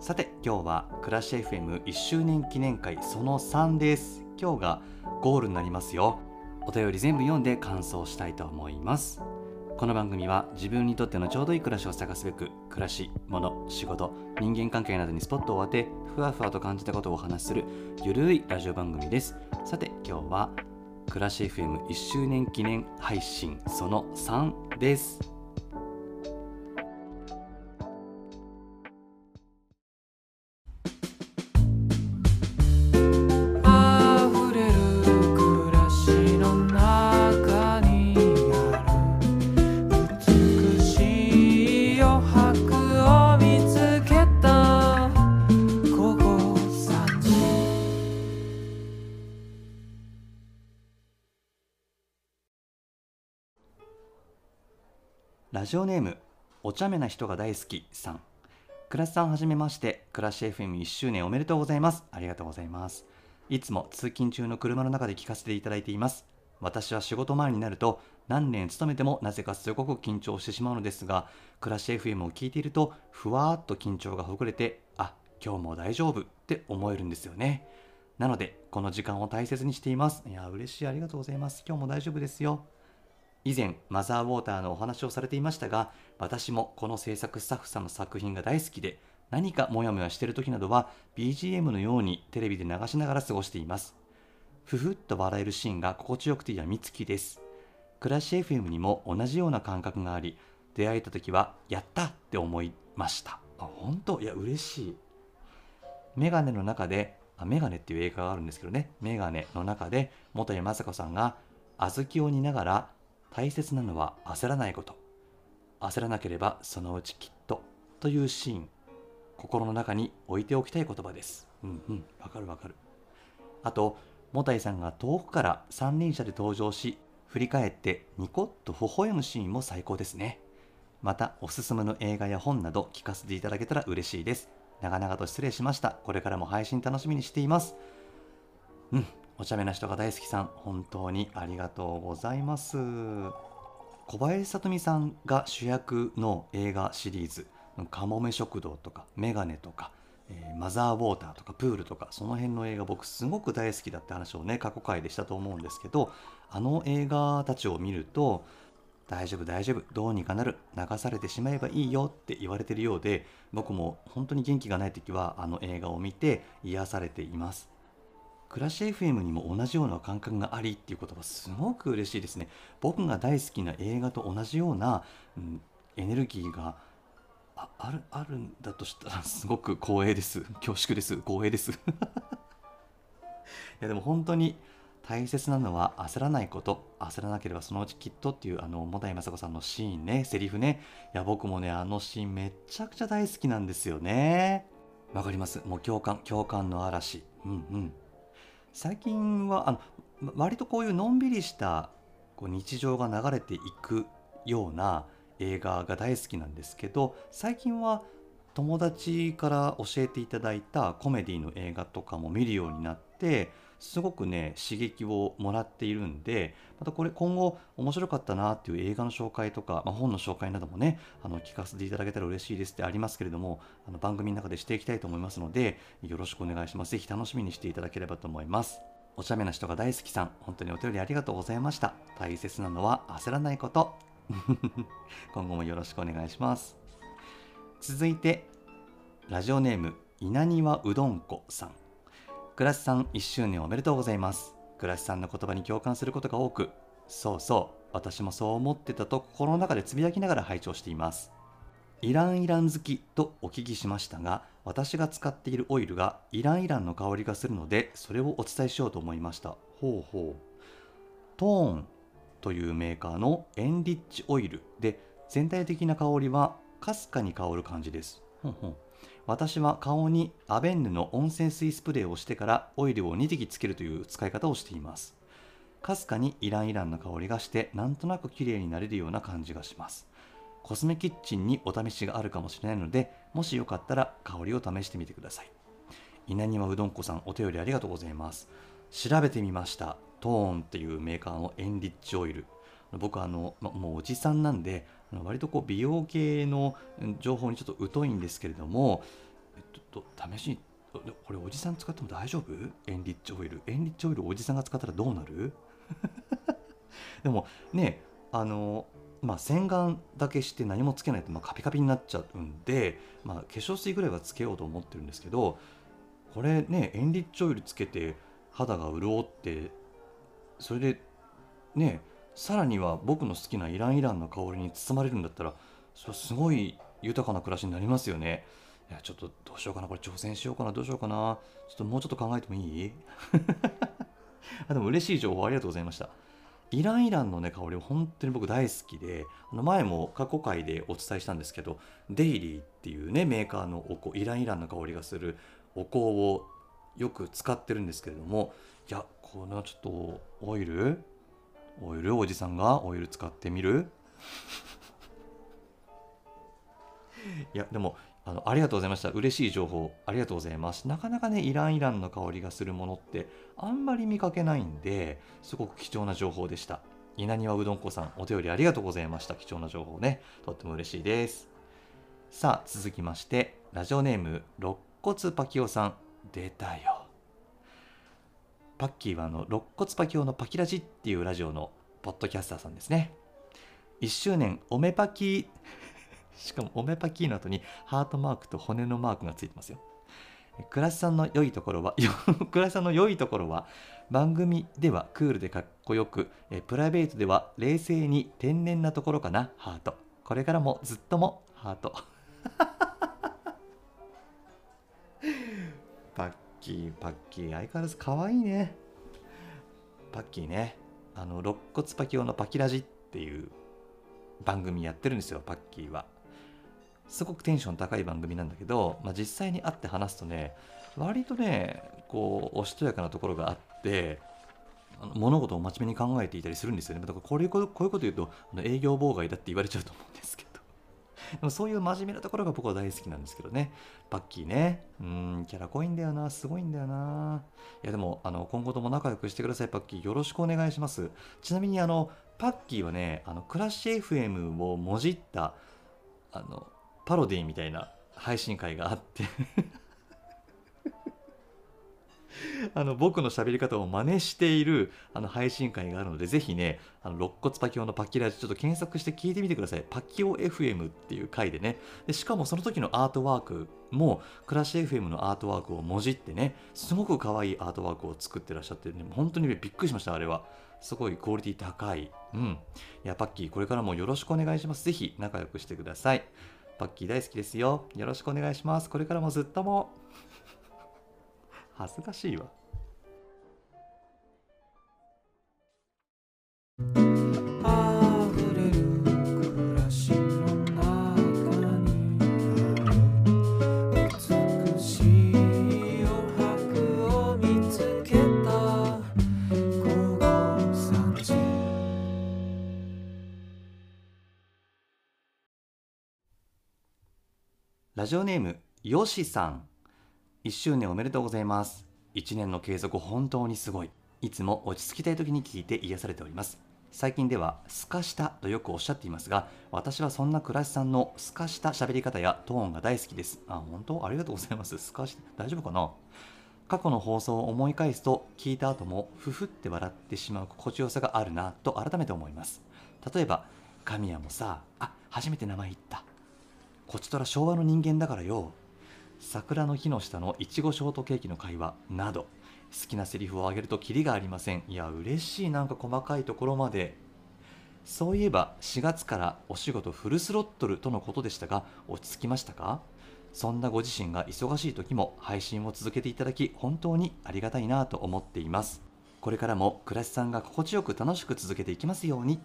さて今日はクラッシュ FM1 周年記念会その3です。今日がゴールになりますよ。お便り全部読んで感想したいと思います。この番組は自分にとってのちょうどいい暮らしを探すべく暮らし、物、仕事、人間関係などにスポットを当てふわふわと感じたことをお話しするゆるいラジオ番組です。さて今日は暮らし FM1 周年記念配信その3です。ジオネームお茶目な人が大好きさん。クラスさんはじめましてクラッシュ FM1 周年おめでとうございます。ありがとうございます。いつも通勤中の車の中で聞かせていただいています。私は仕事前になると何年勤めてもなぜかすごく緊張してしまうのですがクラッシュ FM を聞いているとふわーっと緊張がほぐれてあ今日も大丈夫って思えるんですよね。なのでこの時間を大切にしています。いや嬉しい。ありがとうございます。今日も大丈夫ですよ。以前マザーウォーターのお話をされていましたが私もこの制作スタッフさんの作品が大好きで何かモヤモヤしている時などは BGM のようにテレビで流しながら過ごしています。ふふっと笑えるシーンが心地よくてやみつきです。クラッシュ FM にも同じような感覚があり出会えた時はやったって思いました。あ本当？いや嬉しい。メガネの中であメガネっていう映画があるんですけどね。メガネの中で元谷雅子さんが小豆を煮ながら大切なのは焦らないこと。焦らなければそのうちきっと。というシーン。心の中に置いておきたい言葉です。うんうん。わかるわかる。あともたいさんが遠くから三輪車で登場し振り返ってニコッと微笑むシーンも最高ですね。またおすすめの映画や本など聞かせていただけたら嬉しいです。長々と失礼しました。これからも配信楽しみにしています。うん。お茶目な人が大好きさん本当にありがとうございます。小林さとみさんが主役の映画シリーズ「かもめ食堂」とか「メガネ」とか、えーマザーウォーター」とか「プール」とかその辺の映画僕すごく大好きだって話をね過去回でしたと思うんですけどあの映画たちを見ると大丈夫大丈夫どうにかなる流されてしまえばいいよって言われてるようで僕も本当に元気がない時はあの映画を見て癒されています。クラッシュ FM にも同じような感覚がありっていうことはすごく嬉しいですね。僕が大好きな映画と同じような、うん、エネルギーがあるあるんだとしたらすごく光栄です。恐縮です。光栄です。いやでも本当に大切なのは焦らないこと。焦らなければそのうちきっとっていうあの茂田雅子さんのシーンね。セリフね。いや僕もねあのシーンめっちゃくちゃ大好きなんですよね。わかります。もう共感共感の嵐。うんうん。最近はあの割とこういうのんびりしたこう日常が流れていくような映画が大好きなんですけど最近は友達から教えていただいたコメディの映画とかも見るようになってすごくね刺激をもらっているんでまたこれ今後面白かったなっていう映画の紹介とか、まあ、本の紹介などもねあの聞かせていただけたら嬉しいですってありますけれどもあの番組の中でしていきたいと思いますのでよろしくお願いします。ぜひ楽しみにしていただければと思います。お茶目な人が大好きさん本当にお便りありがとうございました。大切なのは焦らないこと。今後もよろしくお願いします。続いてラジオネーム稲庭うどんこさん。クラスさん1周年おめでとうございます。クラスさんの言葉に共感することが多くそうそう私もそう思ってたと心の中でつぶやきながら拝聴しています。イランイラン好きとお聞きしましたが私が使っているオイルがイランイランの香りがするのでそれをお伝えしようと思いました。ほうほう。トーンというメーカーのエンリッチオイルで全体的な香りはかすかに香る感じです。ほんほん。私は顔にアベンヌの温泉水スプレーをしてからオイルを2滴つけるという使い方をしています。かすかにイランイランの香りがしてなんとなく綺麗になれるような感じがします。コスメキッチンにお試しがあるかもしれないのでもしよかったら香りを試してみてください。稲庭うどんこさんお便りありがとうございます。調べてみました。トーンっていうメーカーのエンリッチオイル。僕あの、もうおじさんなんで割とこう美容系の情報にちょっと疎いんですけれどもちょっと試しにこれおじさん使っても大丈夫？エンリッチオイル。エンリッチオイルおじさんが使ったらどうなる？でもねあのまあ洗顔だけして何もつけないとまあカピカピになっちゃうんで、まあ、化粧水ぐらいはつけようと思ってるんですけどこれねエンリッチオイルつけて肌が潤ってそれでねさらには僕の好きなイランイランの香りに包まれるんだったらそれはすごい豊かな暮らしになりますよね。いやちょっとどうしようかな。これ挑戦しようかな。どうしようかな。ちょっともうちょっと考えてもいい？あでも嬉しい情報ありがとうございました。イランイランのね香り本当に僕大好きであの前も過去回でお伝えしたんですけどデイリーっていうねメーカーのお香イランイランの香りがするお香をよく使ってるんですけれどもいやこれはちょっとオイル？オイルおじさんがオイル使ってみる？いやでもあのありがとうございました。嬉しい情報ありがとうございます。なかなかねイランイランの香りがするものってあんまり見かけないんですごく貴重な情報でした。稲庭うどんこさんお便りありがとうございました。貴重な情報ね。とっても嬉しいです。さあ続きましてラジオネーム肋骨パキオさん。出たよ。パッキーはあの肋骨パキオのパキラジっていうラジオのポッドキャスターさんですね。1周年おめパキ。しかもオメパキーの後にハートマークと骨のマークがついてますよ。倉スさんの良いところは 倉スさんの良いところは番組ではクールでかっこよくえプライベートでは冷静に天然なところかなハート。これからもずっともハート。キーパッキー相変わらず可愛いね。パッキーね。あの肋骨パキオのパキラジっていう番組やってるんですよパッキーは。すごくテンション高い番組なんだけど、まあ、実際に会って話すとね割とねこうおしとやかなところがあってあの物事を真面目に考えていたりするんですよね。だからこれこういうこと言うとあの営業妨害だって言われちゃうと思うんですけど。でもそういう真面目なところが僕は大好きなんですけどね。パッキーね。うんキャラ濃いんだよな。すごいんだよな。いやでもあの今後とも仲良くしてください。パッキーよろしくお願いします。ちなみにあのパッキーはねあのクラッシュ FM をもじったあのパロディみたいな配信会があって。あの僕の喋り方を真似しているあの配信会があるのでぜひねあの肋骨パキオのパキラジちょっと検索して聞いてみてください。パキオ FM っていう回でね。でしかもその時のアートワークもクラッシュ FM のアートワークをもじってねすごく可愛いアートワークを作ってらっしゃってね本当にびっくりしましたあれは。すごいクオリティ高い。うん。いやパッキーこれからもよろしくお願いします。ぜひ仲良くしてください。パッキー大好きですよ。よろしくお願いします。これからもずっとも。恥ずかしいわ。あふれる暮らしの中にある美しい余白を見つけた。午後3時ラジオネームよしさん1周年おめでとうございます。1年の継続本当にすごい。いつも落ち着きたい時に聞いて癒されております。最近ではスカしたとよくおっしゃっていますが私はそんな倉石さんのスカした喋り方やトーンが大好きです。あ本当？ありがとうございます。スカした？大丈夫かな？過去の放送を思い返すと聞いた後もふふって笑ってしまう心地よさがあるなと改めて思います。例えば神谷もさあ初めて名前言った。こちとら昭和の人間だからよ。桜の木の下のいちごショートケーキの会話など好きなセリフをあげるとキリがありません。いや嬉しい。なんか細かいところまで。そういえば4月からお仕事フルスロットルとのことでしたが落ち着きましたか？そんなご自身が忙しい時も配信を続けていただき本当にありがたいなと思っています。これからも倉石さんが心地よく楽しく続けていきますように。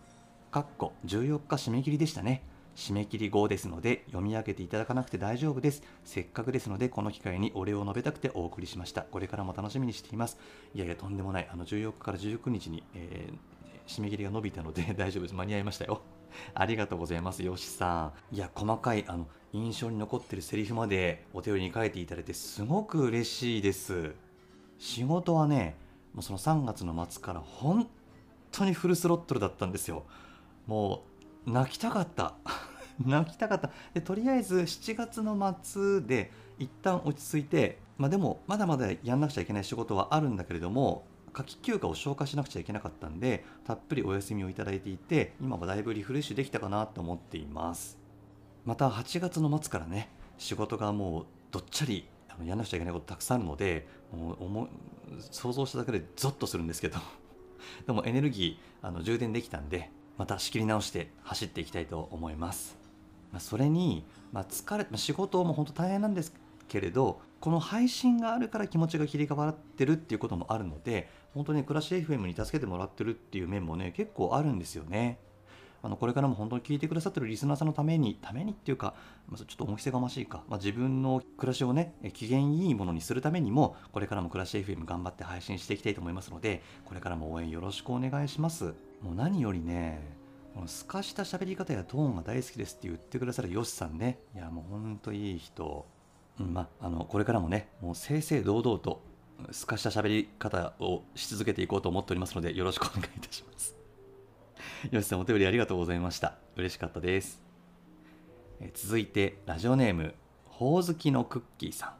かっこ14日締め切りでしたね。締め切り後ですので読み上げていただかなくて大丈夫です。せっかくですのでこの機会にお礼を述べたくてお送りしました。これからも楽しみにしています。いやいやとんでもない。あの14日から19日に、えー締め切りが伸びたので 大丈夫です。間に合いましたよ。ありがとうございます。よしさん。いや細かいあの印象に残ってるセリフまでお手寄りに書いていただいてすごく嬉しいです。仕事はねもうその3月の末から本当にフルスロットルだったんですよ。もう泣きたかった。泣きたかった。でとりあえず7月の末で一旦落ち着いて、まあ、でもまだまだやんなくちゃいけない仕事はあるんだけれども夏季休暇を消化しなくちゃいけなかったんでたっぷりお休みをいただいていて今はだいぶリフレッシュできたかなと思っています。また8月の末からね仕事がもうどっちゃりやんなくちゃいけないことたくさんあるのでもう思想像しただけでゾッとするんですけど。でもエネルギーあの充電できたんでまた仕切り直して走っていきたいと思います、まあ、それに、まあ、疲れま仕事も本当大変なんですけれどこの配信があるから気持ちが切り替わってるっていうこともあるので本当に暮らし FM に助けてもらってるっていう面もね結構あるんですよね。あのこれからも本当に聞いてくださってるリスナーさんのためにためにっていうかまあちょっと重きせがましいか、まあ、自分の暮らしをね機嫌いいものにするためにもこれからも暮らし FM 頑張って配信していきたいと思いますのでこれからも応援よろしくお願いします。もう何よりねこのすかした喋り方やトーンが大好きですって言ってくださるよしさんね。いやもうほんといい人、うん、まあのこれからもねもう正々堂々とすかした喋り方をし続けていこうと思っておりますのでよろしくお願いいたします。よしさんお便りありがとうございました。嬉しかったです。え続いてラジオネームほおずきのクッキーさん。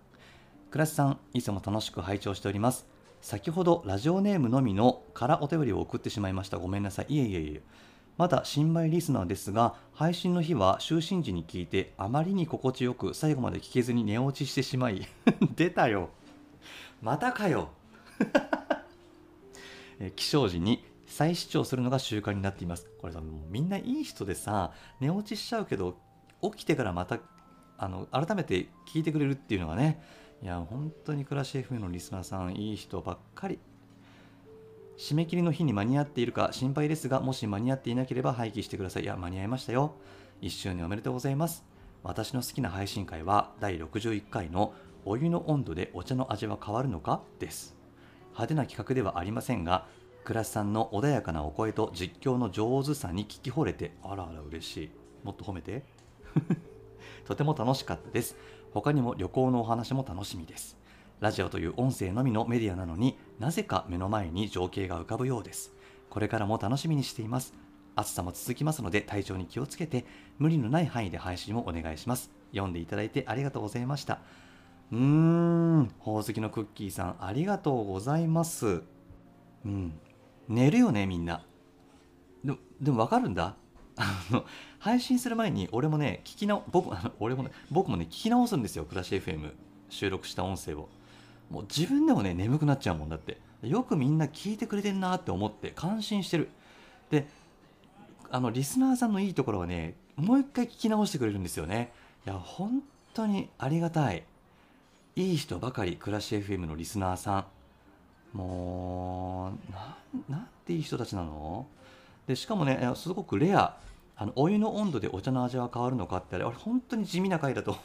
クラスさんいつも楽しく拝聴しております。先ほどラジオネームのみのからお便りを送ってしまいました。ごめんなさい。いえいえいえ。まだ新米リスナーですが配信の日は就寝時に聞いてあまりに心地よく最後まで聞けずに寝落ちしてしまい 出たよ。またかよ。え起床時に再視聴するのが習慣になっています。これさもうみんないい人でさ寝落ちしちゃうけど起きてからまたあの改めて聞いてくれるっていうのがね。いや本当に暮らし FM のリスナーさんいい人ばっかり。締め切りの日に間に合っているか心配ですがもし間に合っていなければ廃棄してください。いや間に合いましたよ。1周年おめでとうございます。私の好きな配信会は第61回のお湯の温度でお茶の味は変わるのか？です。派手な企画ではありませんが倉石さんの穏やかなお声と実況の上手さに聞き惚れてあらあら嬉しい。もっと褒めて。とても楽しかったです。他にも旅行のお話も楽しみです。ラジオという音声のみのメディアなのになぜか目の前に情景が浮かぶようです。これからも楽しみにしています。暑さも続きますので体調に気をつけて無理のない範囲で配信をお願いします。読んでいただいてありがとうございました。うーんほおずきのクッキーさんありがとうございます。うん寝るよねみんな。でもでも分かるんだ？あの配信する前に俺もね聞き直僕あの俺もね僕もね聞き直すんですよ暮らし FM 収録した音声を。もう自分でもね眠くなっちゃうもんだって。よくみんな聞いてくれてんなって思って感心してる。であのリスナーさんのいいところはねもう一回聞き直してくれるんですよね。いや本当にありがたい。いい人ばかり暮らし FM のリスナーさん。もうなんていい人たちなの？でしかもねすごくレア。あのお湯の温度でお茶の味は変わるのかってあれあれ本当に地味な回だと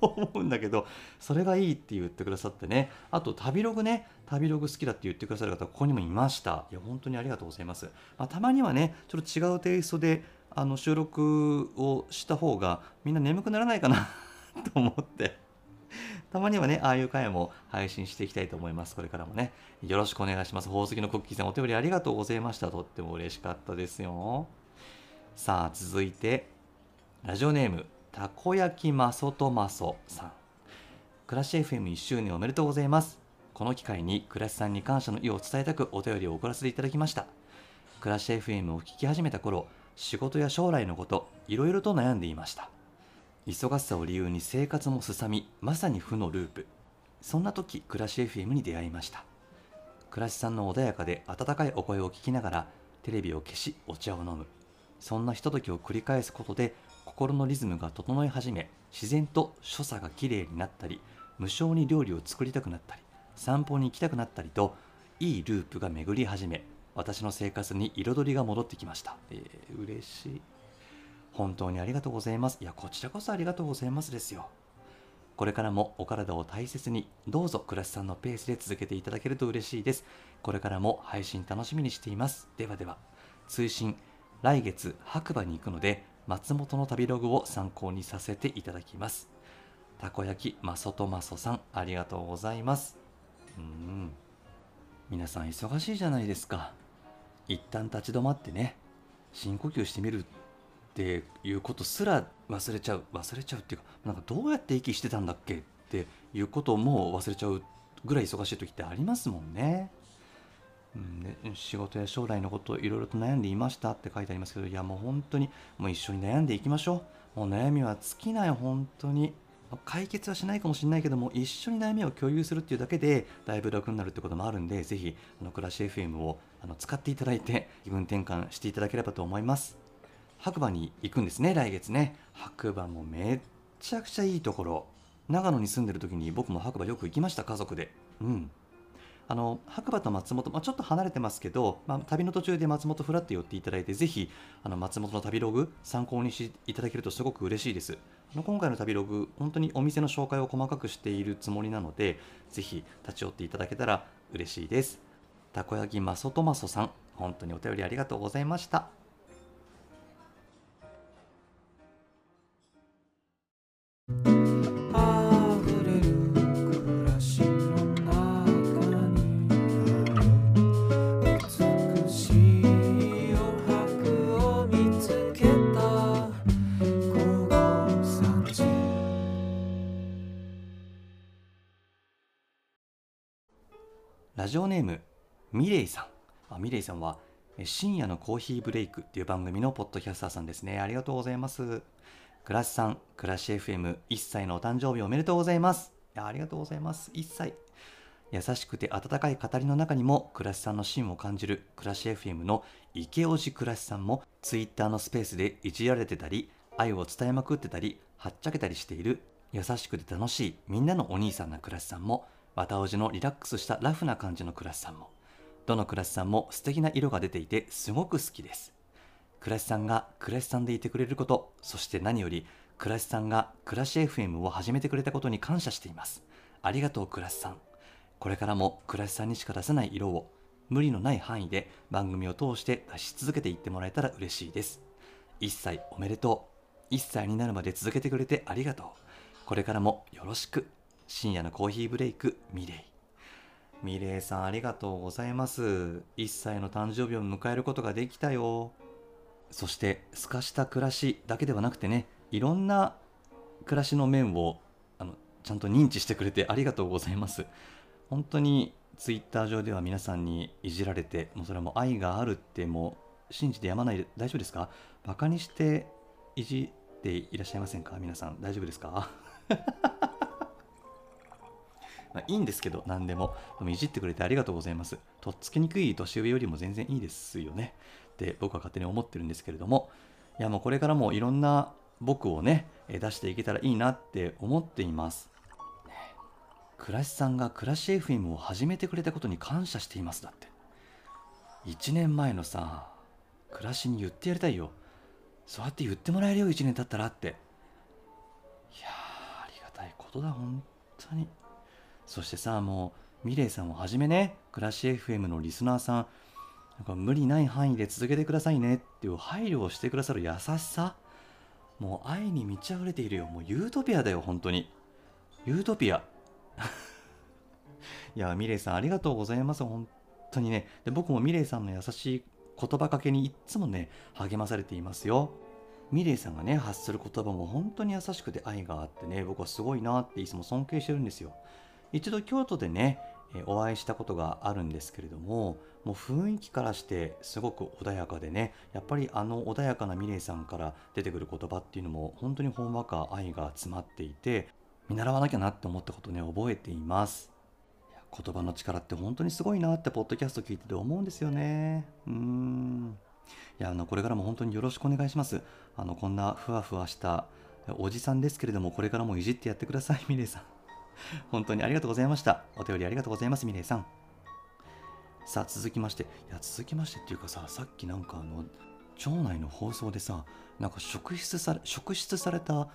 思うんだけどそれがいいって言ってくださってねあと旅ログね旅ログ好きだって言ってくださる方ここにもいましたいや本当にありがとうございます、まあ、たまにはねちょっと違うテイストであの収録をした方がみんな眠くならないかな と思ってたまにはね、ああいう回も配信していきたいと思います。これからもね、よろしくお願いします。宝石のクッキーさん、お便りありがとうございました。とっても嬉しかったですよ。さあ、続いて、ラジオネーム、たこ焼きまそとまそさん。暮らし FM1 周年おめでとうございます。この機会に、暮らしさんに感謝の意を伝えたくお便りを送らせていただきました。暮らし FM を聞き始めた頃、仕事や将来のこと、いろいろと悩んでいました。忙しさを理由に生活もすさみまさに負のループそんな時暮らし FM に出会いました暮らしさんの穏やかで温かいお声を聞きながらテレビを消しお茶を飲むそんなひとときを繰り返すことで心のリズムが整い始め自然と所作がきれいになったり無性に料理を作りたくなったり散歩に行きたくなったりといいループが巡り始め私の生活に彩りが戻ってきました、えー、嬉しい本当にありがとうございます。いや、こちらこそありがとうございますですよ。これからもお体を大切に、どうぞ倉石さんのペースで続けていただけると嬉しいです。これからも配信楽しみにしています。ではでは、通信、来月白馬に行くので、松本の旅ログを参考にさせていただきます。たこ焼きまそとまそさん、ありがとうございます。うん。皆さん忙しいじゃないですか。一旦立ち止まってね、深呼吸してみるっていうことすら忘れちゃう忘れちゃうっていうかなんかどうやって息してたんだっけっていうことも忘れちゃうぐらい忙しい時ってありますもんね。うん、仕事や将来のこといろいろと悩んでいましたって書いてありますけどいやもう本当にもう一緒に悩んでいきましょう。もう悩みは尽きない本当に。解決はしないかもしれないけども一緒に悩みを共有するっていうだけでだいぶ楽になるってこともあるんでぜひあの暮らし FM をあの使っていただいて気分転換していただければと思います。白馬に行くんですね来月ね。白馬もめっちゃくちゃいいところ。長野に住んでる時に僕も白馬よく行きました家族で。うん。あの白馬と松本、まあ、ちょっと離れてますけど、まあ、旅の途中で松本ふらっと寄っていただいてぜひあの松本の旅ログ参考にしていただけるとすごく嬉しいです。あの今回の旅ログ本当にお店の紹介を細かくしているつもりなのでぜひ立ち寄っていただけたら嬉しいです。たこ焼きマソトマソさん本当にお便りありがとうございました。ジオネームミレイさん。あミレイさんは深夜のコーヒーブレイクっていう番組のポッドキャスターさんですね。ありがとうございます。暮らしさん暮らし FM1 歳のお誕生日おめでとうございます。いやありがとうございます。1歳優しくて温かい語りの中にも暮らしさんの芯を感じる暮らし FM の池尾寺暮らしさんもツイッターのスペースでいじられてたり愛を伝えまくってたりはっちゃけたりしている優しくて楽しいみんなのお兄さんな暮らしさんも綿おじのリラックスしたラフな感じの暮らしさんもどの暮らしさんも素敵な色が出ていてすごく好きです。暮らしさんが暮らしさんでいてくれることそして何より暮らしさんが暮らし FM を始めてくれたことに感謝しています。ありがとう暮らしさん。これからも暮らしさんにしか出せない色を無理のない範囲で番組を通して出し続けていってもらえたら嬉しいです。1歳おめでとう。1歳になるまで続けてくれてありがとう。これからもよろしく。深夜のコーヒーブレイクミレイ。ミレイさんありがとうございます。1歳の誕生日を迎えることができたよ。そして透かした暮らしだけではなくてねいろんな暮らしの面をあのちゃんと認知してくれてありがとうございます。本当にツイッター上では皆さんにいじられてもうそれはもう愛があるってもう信じてやまないで大丈夫ですか？バカにしていじっていらっしゃいませんか？皆さん大丈夫ですか？まあいいんですけど何でも。でもいじってくれてありがとうございます。とっつきにくい年上よりも全然いいですよね。って僕は勝手に思ってるんですけれども。いやもうこれからもいろんな僕をね出していけたらいいなって思っています。暮らしさんが暮らし FM を始めてくれたことに感謝していますだって。1年前のさ暮らしに言ってやりたいよ。そうやって言ってもらえるよ1年経ったらって。いやーありがたいことだ本当に。そしてさもうミレイさんをはじめね暮らし FM のリスナーさんなんか無理ない範囲で続けてくださいねっていう配慮をしてくださる優しさもう愛に満ち溢れているよ。もうユートピアだよ本当に。ユートピア。いやミレイさんありがとうございます本当にね。で僕もミレイさんの優しい言葉かけにいっつもね励まされていますよ。ミレイさんがね発する言葉も本当に優しくて愛があってね僕はすごいなっていつも尊敬してるんですよ。一度京都でねお会いしたことがあるんですけれどももう雰囲気からしてすごく穏やかでねやっぱりあの穏やかなミレイさんから出てくる言葉っていうのも本当にほんわか愛が詰まっていて見習わなきゃなって思ったことね覚えています。言葉の力って本当にすごいなってポッドキャスト聞いてて思うんですよね。うん。いやあのこれからも本当によろしくお願いします。あのこんなふわふわしたおじさんですけれどもこれからもいじってやってくださいミレイさん。本当にありがとうございました。お便りありがとうございますミレイさん。さあ続きまして。いや続きましてっていうかささっきなんかあの町内の放送でさなんか職質され職質された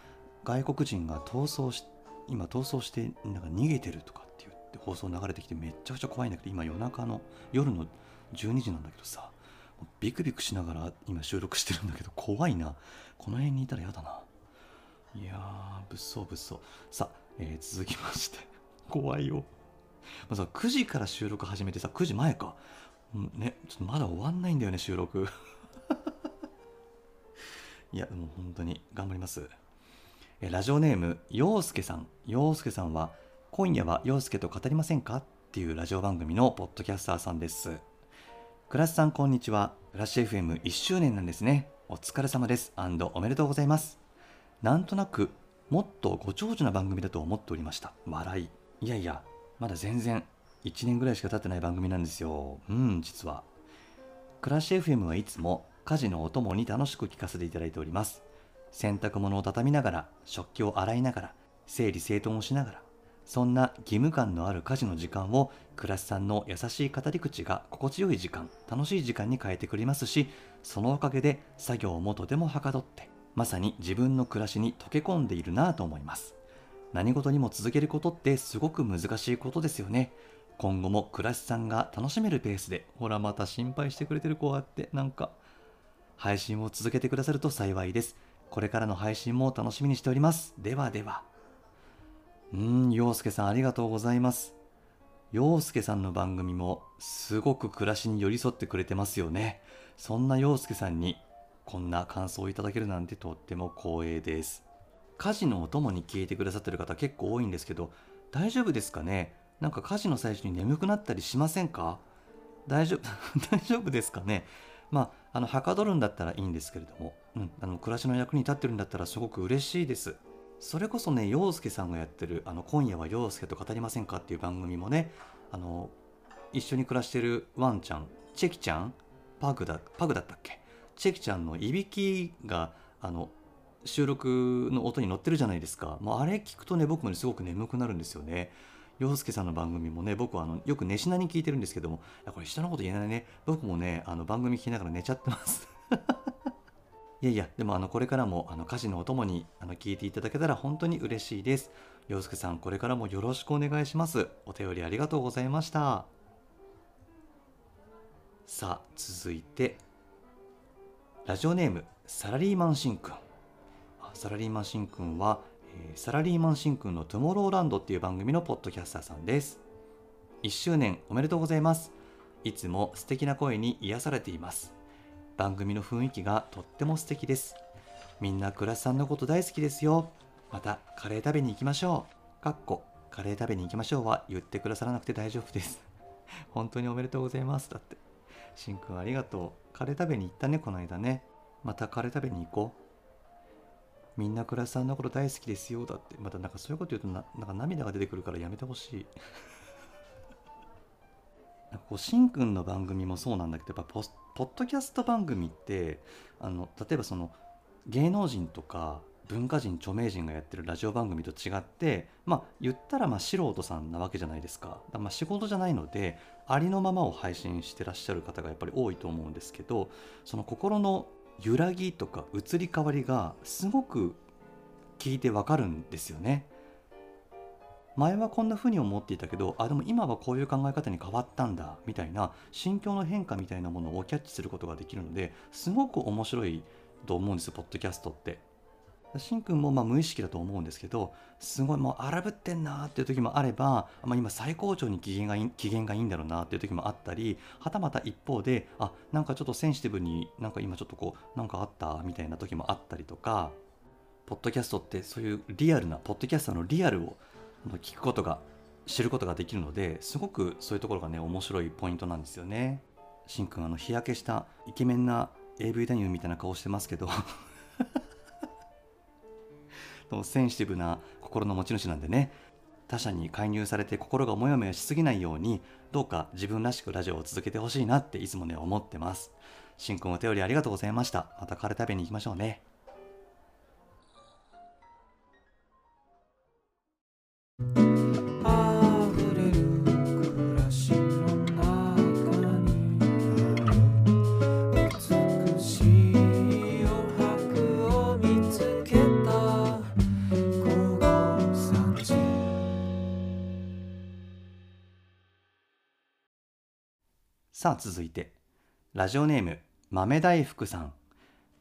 外国人が逃走し今逃走してなんか逃げてるとかって言って放送流れてきてめっちゃくちゃ怖いんだけど今夜中の夜の12時なんだけどさビクビクしながら今収録してるんだけど怖いな。この辺にいたら嫌だな。いやー物騒物騒。さあ、えー続きまして。怖いよ。まあさ9時から収録始めてさ9時前か。うんねちょっとまだ終わんないんだよね収録。いやでも本当に頑張ります。えラジオネーム陽介さん。陽介さんは「今夜は陽介と語りませんか?」っていうラジオ番組のポッドキャスターさんです。クラスさんこんにちは。クラッシュ FM1 周年なんですね。お疲れ様です。おめでとうございます。なんとなくもっとご長寿な番組だと思っておりました。笑い。いやいやまだ全然1年ぐらいしか経ってない番組なんですよ。うん実は。クラッシュ FM はいつも家事のお供に楽しく聞かせていただいております。洗濯物を畳みながら食器を洗いながら整理整頓をしながらそんな義務感のある家事の時間をクラスさんの優しい語り口が心地よい時間楽しい時間に変えてくれますしそのおかげで作業もとてもはかどってまさに自分の暮らしに溶け込んでいるなぁと思います。何事にも続けることってすごく難しいことですよね。今後も暮らしさんが楽しめるペースでほらまた心配してくれてる子あってなんか配信を続けてくださると幸いです。これからの配信も楽しみにしております。ではでは。うーん陽介さんありがとうございます。陽介さんの番組もすごく暮らしに寄り添ってくれてますよね。そんな陽介さんにこんな感想をいただけるなんてとっても光栄です。家事のお供に聞いてくださってる方結構多いんですけど大丈夫ですかね？なんか家事の最初に眠くなったりしませんか？大丈夫 大丈夫ですかね？まあ、あのはかどるんだったらいいんですけれども、うん、あの暮らしの役に立ってるんだったらすごく嬉しいです。それこそね陽介さんがやってる「あの今夜は陽介と語りませんか?」っていう番組もねあの一緒に暮らしてるワンちゃんチェキちゃんパグだパグだったっけ？チェキちゃんのいびきがあの収録の音に乗ってるじゃないですか。もうあれ聞くとね僕も、ね、すごく眠くなるんですよね。洋介さんの番組もね僕はあのよく寝しなに聞いてるんですけども。いやこれ下のこと言えないね。僕もねあの番組聞きながら寝ちゃってます。いやいやでもあのこれからもあの家事のお供にあの聞いていただけたら本当に嬉しいです。洋介さんこれからもよろしくお願いします。お便りありがとうございました。さあ続いてラジオネームサラリーマンしんくんサラリーマンしんくんはサラリーマンしんくんのトゥモローランドっていう番組のポッドキャスターさんです。1周年おめでとうございます。いつも素敵な声に癒されています。番組の雰囲気がとっても素敵です。みんな倉さんのこと大好きですよ。またカレー食べに行きましょう。かっこカレー食べに行きましょうは言ってくださらなくて大丈夫です。本当におめでとうございます。だってしんくんありがとう。カレー食べに行ったねこの間ね。またカレー食べに行こう。みんな倉さんのこと大好きですよだって。またなんかそういうこと言うとななんか涙が出てくるからやめてほしい。なんかこうしんくんの番組もそうなんだけどやっぱポポッドキャスト番組ってあの例えばその芸能人とか文化人著名人がやってるラジオ番組と違ってまあ言ったらまあ素人さんなわけじゃないですかだまあ仕事じゃないのでありのままを配信してらっしゃる方がやっぱり多いと思うんですけどその心の揺らぎとか移り変わりがすごく聞いてわかるんですよね。前はこんな風に思っていたけどあでも今はこういう考え方に変わったんだみたいな心境の変化みたいなものをキャッチすることができるのですごく面白いと思うんですよポッドキャストって。しんくんもまあ無意識だと思うんですけどすごいもう荒ぶってんなっていう時もあれば、まあ、今最高潮に機嫌がいい機嫌がいいんだろうなっていう時もあったりはたまた一方であなんかちょっとセンシティブになんか今ちょっとこうなんかあったみたいな時もあったりとかポッドキャストってそういうリアルなポッドキャストのリアルを聞くことが知ることができるのですごくそういうところがね面白いポイントなんですよね。しんくんあの日焼けしたイケメンな AV 男優みたいな顔してますけどセンシティブな心の持ち主なんでね。他者に介入されて心がモヤモヤしすぎないようにどうか自分らしくラジオを続けてほしいなっていつもね思ってます。しんくんお便りありがとうございました。またカレー食べに行きましょうね。さあ続いてラジオネーム豆大福さん。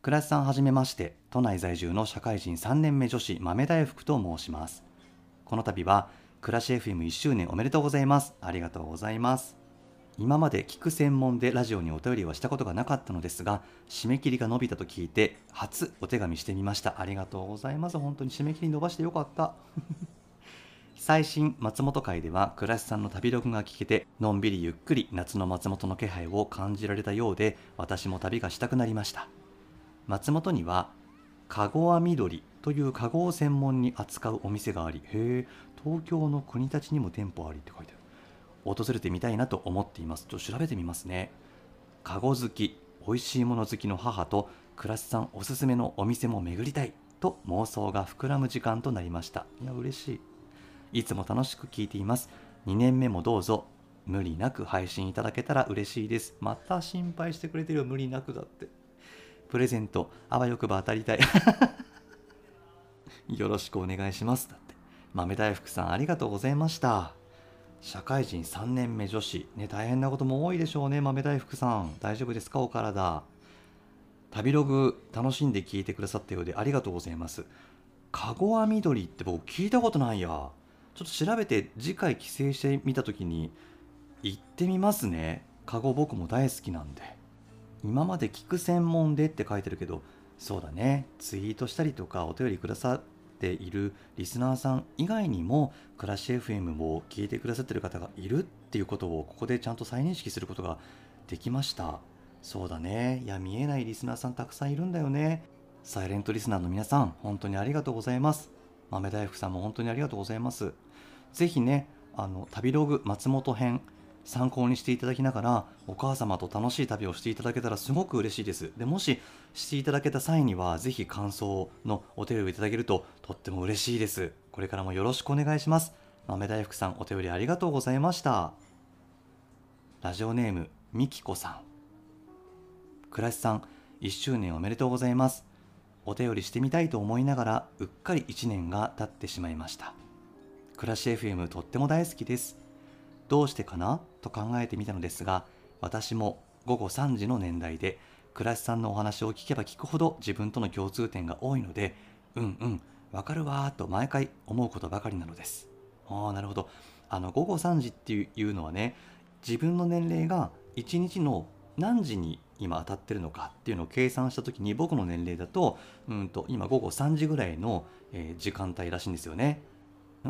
倉石さんはじめまして都内在住の社会人3年目女子豆大福と申します。この度は暮らし FM1 周年おめでとうございます。ありがとうございます。今まで聞く専門でラジオにお便りはしたことがなかったのですが締め切りが伸びたと聞いて初お手紙してみました。ありがとうございます。本当に締め切り伸ばしてよかった。最新松本会では倉石さんの旅ログが聞けてのんびりゆっくり夏の松本の気配を感じられたようで私も旅がしたくなりました。松本にはかごわ緑というかごを専門に扱うお店がありへえ東京の国立にも店舗ありって書いてある。訪れてみたいなと思っています。ちょっと調べてみますね。かご好き美味しいもの好きの母と倉石さんおすすめのお店も巡りたいと妄想が膨らむ時間となりました。いや嬉しい。いつも楽しく聞いています。2年目もどうぞ。無理なく配信いただけたら嬉しいです。また心配してくれてるよ。無理なくだって。プレゼントあわよくば当たりたい。よろしくお願いします。だって。豆大福さんありがとうございました。社会人3年目女子。ね大変なことも多いでしょうね。豆大福さん。大丈夫ですか？お体。旅ログ楽しんで聞いてくださったようでありがとうございます。かごわ緑って僕聞いたことないや。ちょっと調べて次回帰省してみた時に行ってみますね。かご僕も大好きなんで。今まで聞く専門でって書いてるけどそうだね。ツイートしたりとかお便りくださっているリスナーさん以外にもクラッシュ FM を聞いてくださってる方がいるっていうことをここでちゃんと再認識することができました。そうだね。いや見えないリスナーさんたくさんいるんだよね。サイレントリスナーの皆さん本当にありがとうございます。豆大福さんも本当にありがとうございます。ぜひねあの旅ログ松本編参考にしていただきながらお母様と楽しい旅をしていただけたらすごく嬉しいです。でもししていただけた際にはぜひ感想のお手をいただけるととっても嬉しいです。これからもよろしくお願いします。豆大福さんお手りありがとうございました。ラジオネームみきこさん。倉石さん1周年おめでとうございます。お便りしてみたいと思いながらうっかり1年が経ってしまいました。暮らし FM とっても大好きです。どうしてかな？と考えてみたのですが私も午後3時の年代で倉石さんのお話を聞けば聞くほど自分との共通点が多いのでうんうんわかるわーと毎回思うことばかりなのです。ああなるほど。あの午後3時っていうのはね自分の年齢が1日の何時に今当たってるのかっていうのを計算した時に僕の年齢だとうんと今午後3時ぐらいの、時間帯らしいんですよね。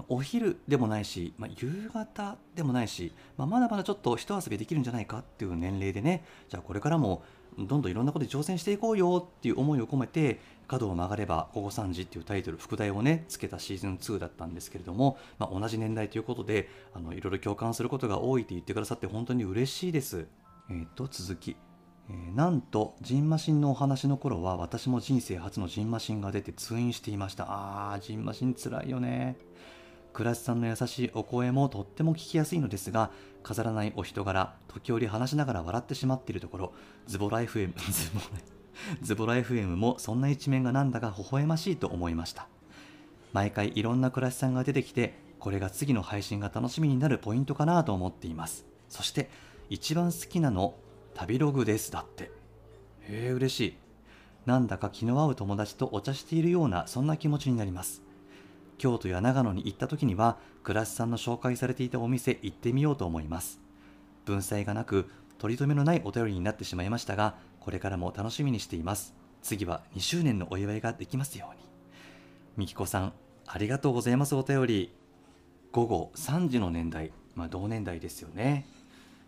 お昼でもないし、まあ、夕方でもないし、まあ、まだまだちょっと一遊びできるんじゃないかっていう年齢でねじゃあこれからもどんどんいろんなことに挑戦していこうよっていう思いを込めて角を曲がれば午後3時っていうタイトル副題をねつけたシーズン2だったんですけれども、まあ、同じ年代ということであのいろいろ共感することが多いって言ってくださって本当に嬉しいです。えー、と続き。なんとジンマシンのお話の頃は私も人生初のジンマシンが出て通院していました。あージンマシンつらいよね。倉石さんの優しいお声もとっても聞きやすいのですが飾らないお人柄時折話しながら笑ってしまっているところズボラ FM ズボラズボラ FM もそんな一面がなんだか微笑ましいと思いました。毎回いろんな倉石さんが出てきてこれが次の配信が楽しみになるポイントかなと思っています。そして一番好きなの旅ログですだって。へえ嬉しい。なんだか気の合う友達とお茶しているようなそんな気持ちになります。京都や長野に行った時には倉石さんの紹介されていたお店行ってみようと思います。文才がなく取り留めのないお便りになってしまいましたがこれからも楽しみにしています。次は2周年のお祝いができますように。みきこさんありがとうございますお便り。午後3時の年代。まあ同年代ですよね。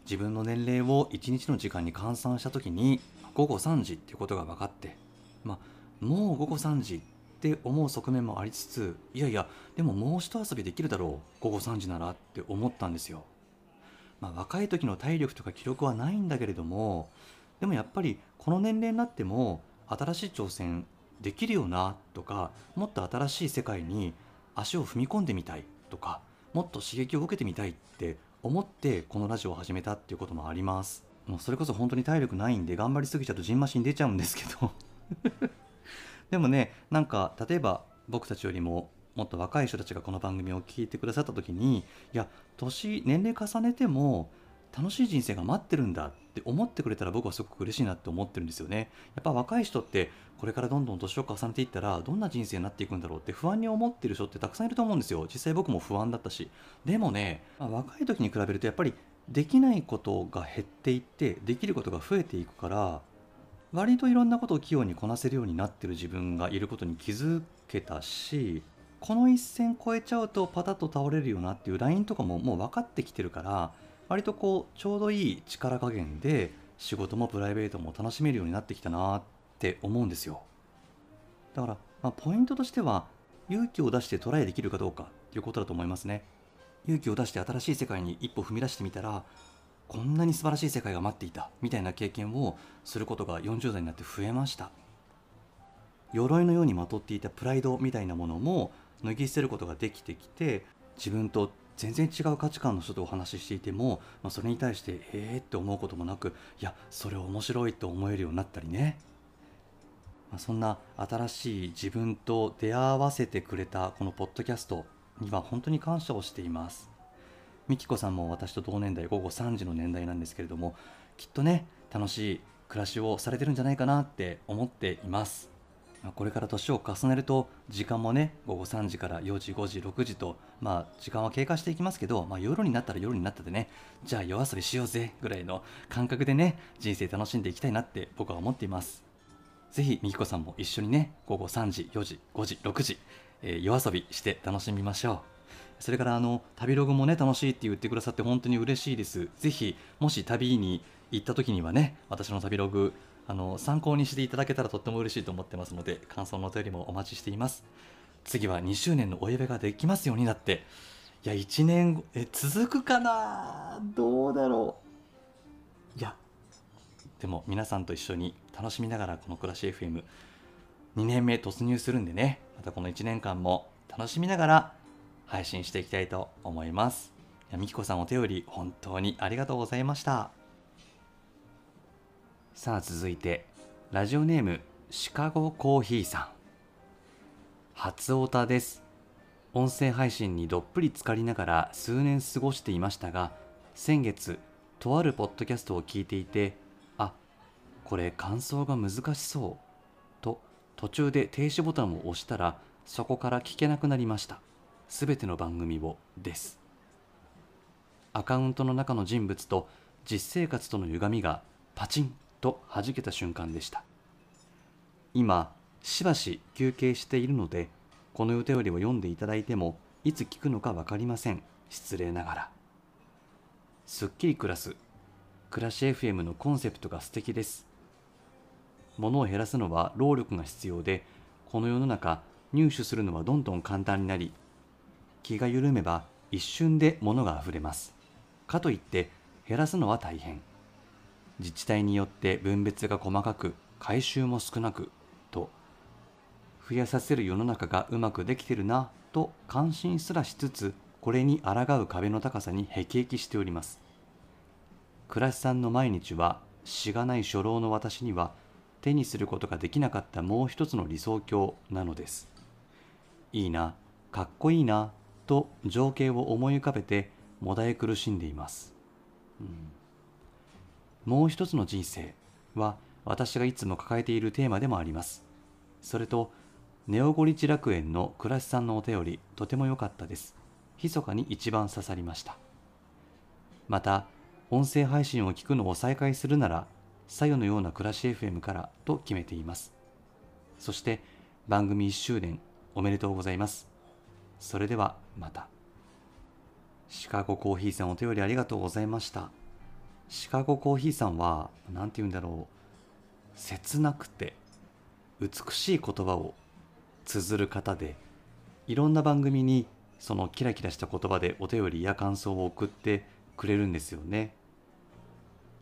自分の年齢を1日の時間に換算した時に午後3時っていうことが分かってまあもう午後3時っって思う側面もありつついやいやでももう一遊びできるだろう午後3時ならって思ったんですよ。まあ若い時の体力とか記録はないんだけれどもでもやっぱりこの年齢になっても新しい挑戦できるよなとかもっと新しい世界に足を踏み込んでみたいとかもっと刺激を受けてみたいって思ってこのラジオを始めたっていうこともあります。もうそれこそ本当に体力ないんで頑張りすぎちゃうとジンマシン出ちゃうんですけど。でもねなんか例えば僕たちよりももっと若い人たちがこの番組を聞いてくださった時にいや年年齢重ねても楽しい人生が待ってるんだって思ってくれたら僕はすごく嬉しいなって思ってるんですよね。やっぱ若い人ってこれからどんどん年を重ねていったらどんな人生になっていくんだろうって不安に思ってる人ってたくさんいると思うんですよ。実際僕も不安だったし。でもね、まあ若い時に比べるとやっぱりできないことが減っていってできることが増えていくから割といろんなことを器用にこなせるようになってる自分がいることに気づけたしこの一線超えちゃうとパタッと倒れるよなっていうラインとかももう分かってきてるから割とこうちょうどいい力加減で仕事もプライベートも楽しめるようになってきたなって思うんですよ。だから、まあ、ポイントとしては勇気を出してトライできるかどうかっていうことだと思いますね。勇気を出して新しい世界に一歩踏み出してみたらこんなに素晴らしい世界が待っていたみたいな経験をすることが40代になって増えました。鎧のようにまとっていたプライドみたいなものも脱ぎ捨てることができてきて自分と全然違う価値観の人とお話ししていても、まあ、それに対してええって思うこともなくいやそれ面白いと思えるようになったりね、まあ、そんな新しい自分と出会わせてくれたこのポッドキャストには本当に感謝をしています。みきこさんも私と同年代午後3時の年代なんですけれどもきっとね楽しい暮らしをされてるんじゃないかなって思っています。これから年を重ねると時間もね午後3時から4時5時6時とまあ時間は経過していきますけど、まあ、夜になったら夜になったでねじゃあ夜遊びしようぜぐらいの感覚でね人生楽しんでいきたいなって僕は思っています。ぜひみきこさんも一緒にね午後3時4時5時6時、えー夜遊びして楽しみましょう。それからあの旅ログもね楽しいって言ってくださって本当に嬉しいです。ぜひもし旅に行った時にはね私の旅ログあの参考にしていただけたらとっても嬉しいと思ってますので感想のお便りもお待ちしています。次は2周年のお祝いができますようになって。いや1年え続くかな？どうだろう？いやでも皆さんと一緒に楽しみながらこの暮らし FM2 年目突入するんでねまたこの1年間も楽しみながら配信していきたいと思います。やみきこさんお手より本当にありがとうございました。さあ続いてラジオネームシカゴコーヒーさん。初オタです。音声配信にどっぷり浸かりながら数年過ごしていましたが先月とあるポッドキャストを聞いていてあこれ感想が難しそう。と途中で停止ボタンを押したらそこから聞けなくなりました。すべての番組をです。アカウントの中の人物と実生活との歪みがパチンと弾けた瞬間でした。今しばし休憩しているのでこの予定よりを読んでいただいてもいつ聞くのか分かりません。失礼ながら。すっきり暮らす。暮らし FM のコンセプトが素敵です。物を減らすのは労力が必要でこの世の中入手するのはどんどん簡単になり気が緩めば一瞬で物があふれます。かといって減らすのは大変。自治体によって分別が細かく回収も少なくと増やさせる世の中がうまくできてるなと感心すらしつつこれに抗う壁の高さにへきへきしております。暮らしさんの毎日はしがない初老の私には手にすることができなかったもう一つの理想郷なのです。いいなかっこいいなと情景を思い浮かべてもだえ苦しんでいます、うん。もう一つの人生は私がいつも抱えているテーマでもあります。それとネオゴリチ楽園の暮らしさんのお便りとても良かったです。密かに一番刺さりました。また音声配信を聞くのを再開するなら左右のような暮らし FM からと決めています。そして番組1周年おめでとうございます。それではまた。シカゴコーヒーさんお便りありがとうございました。シカゴコーヒーさんは何て言うんだろう。切なくて美しい言葉を綴る方でいろんな番組にそのキラキラした言葉でお便りや感想を送ってくれるんですよね。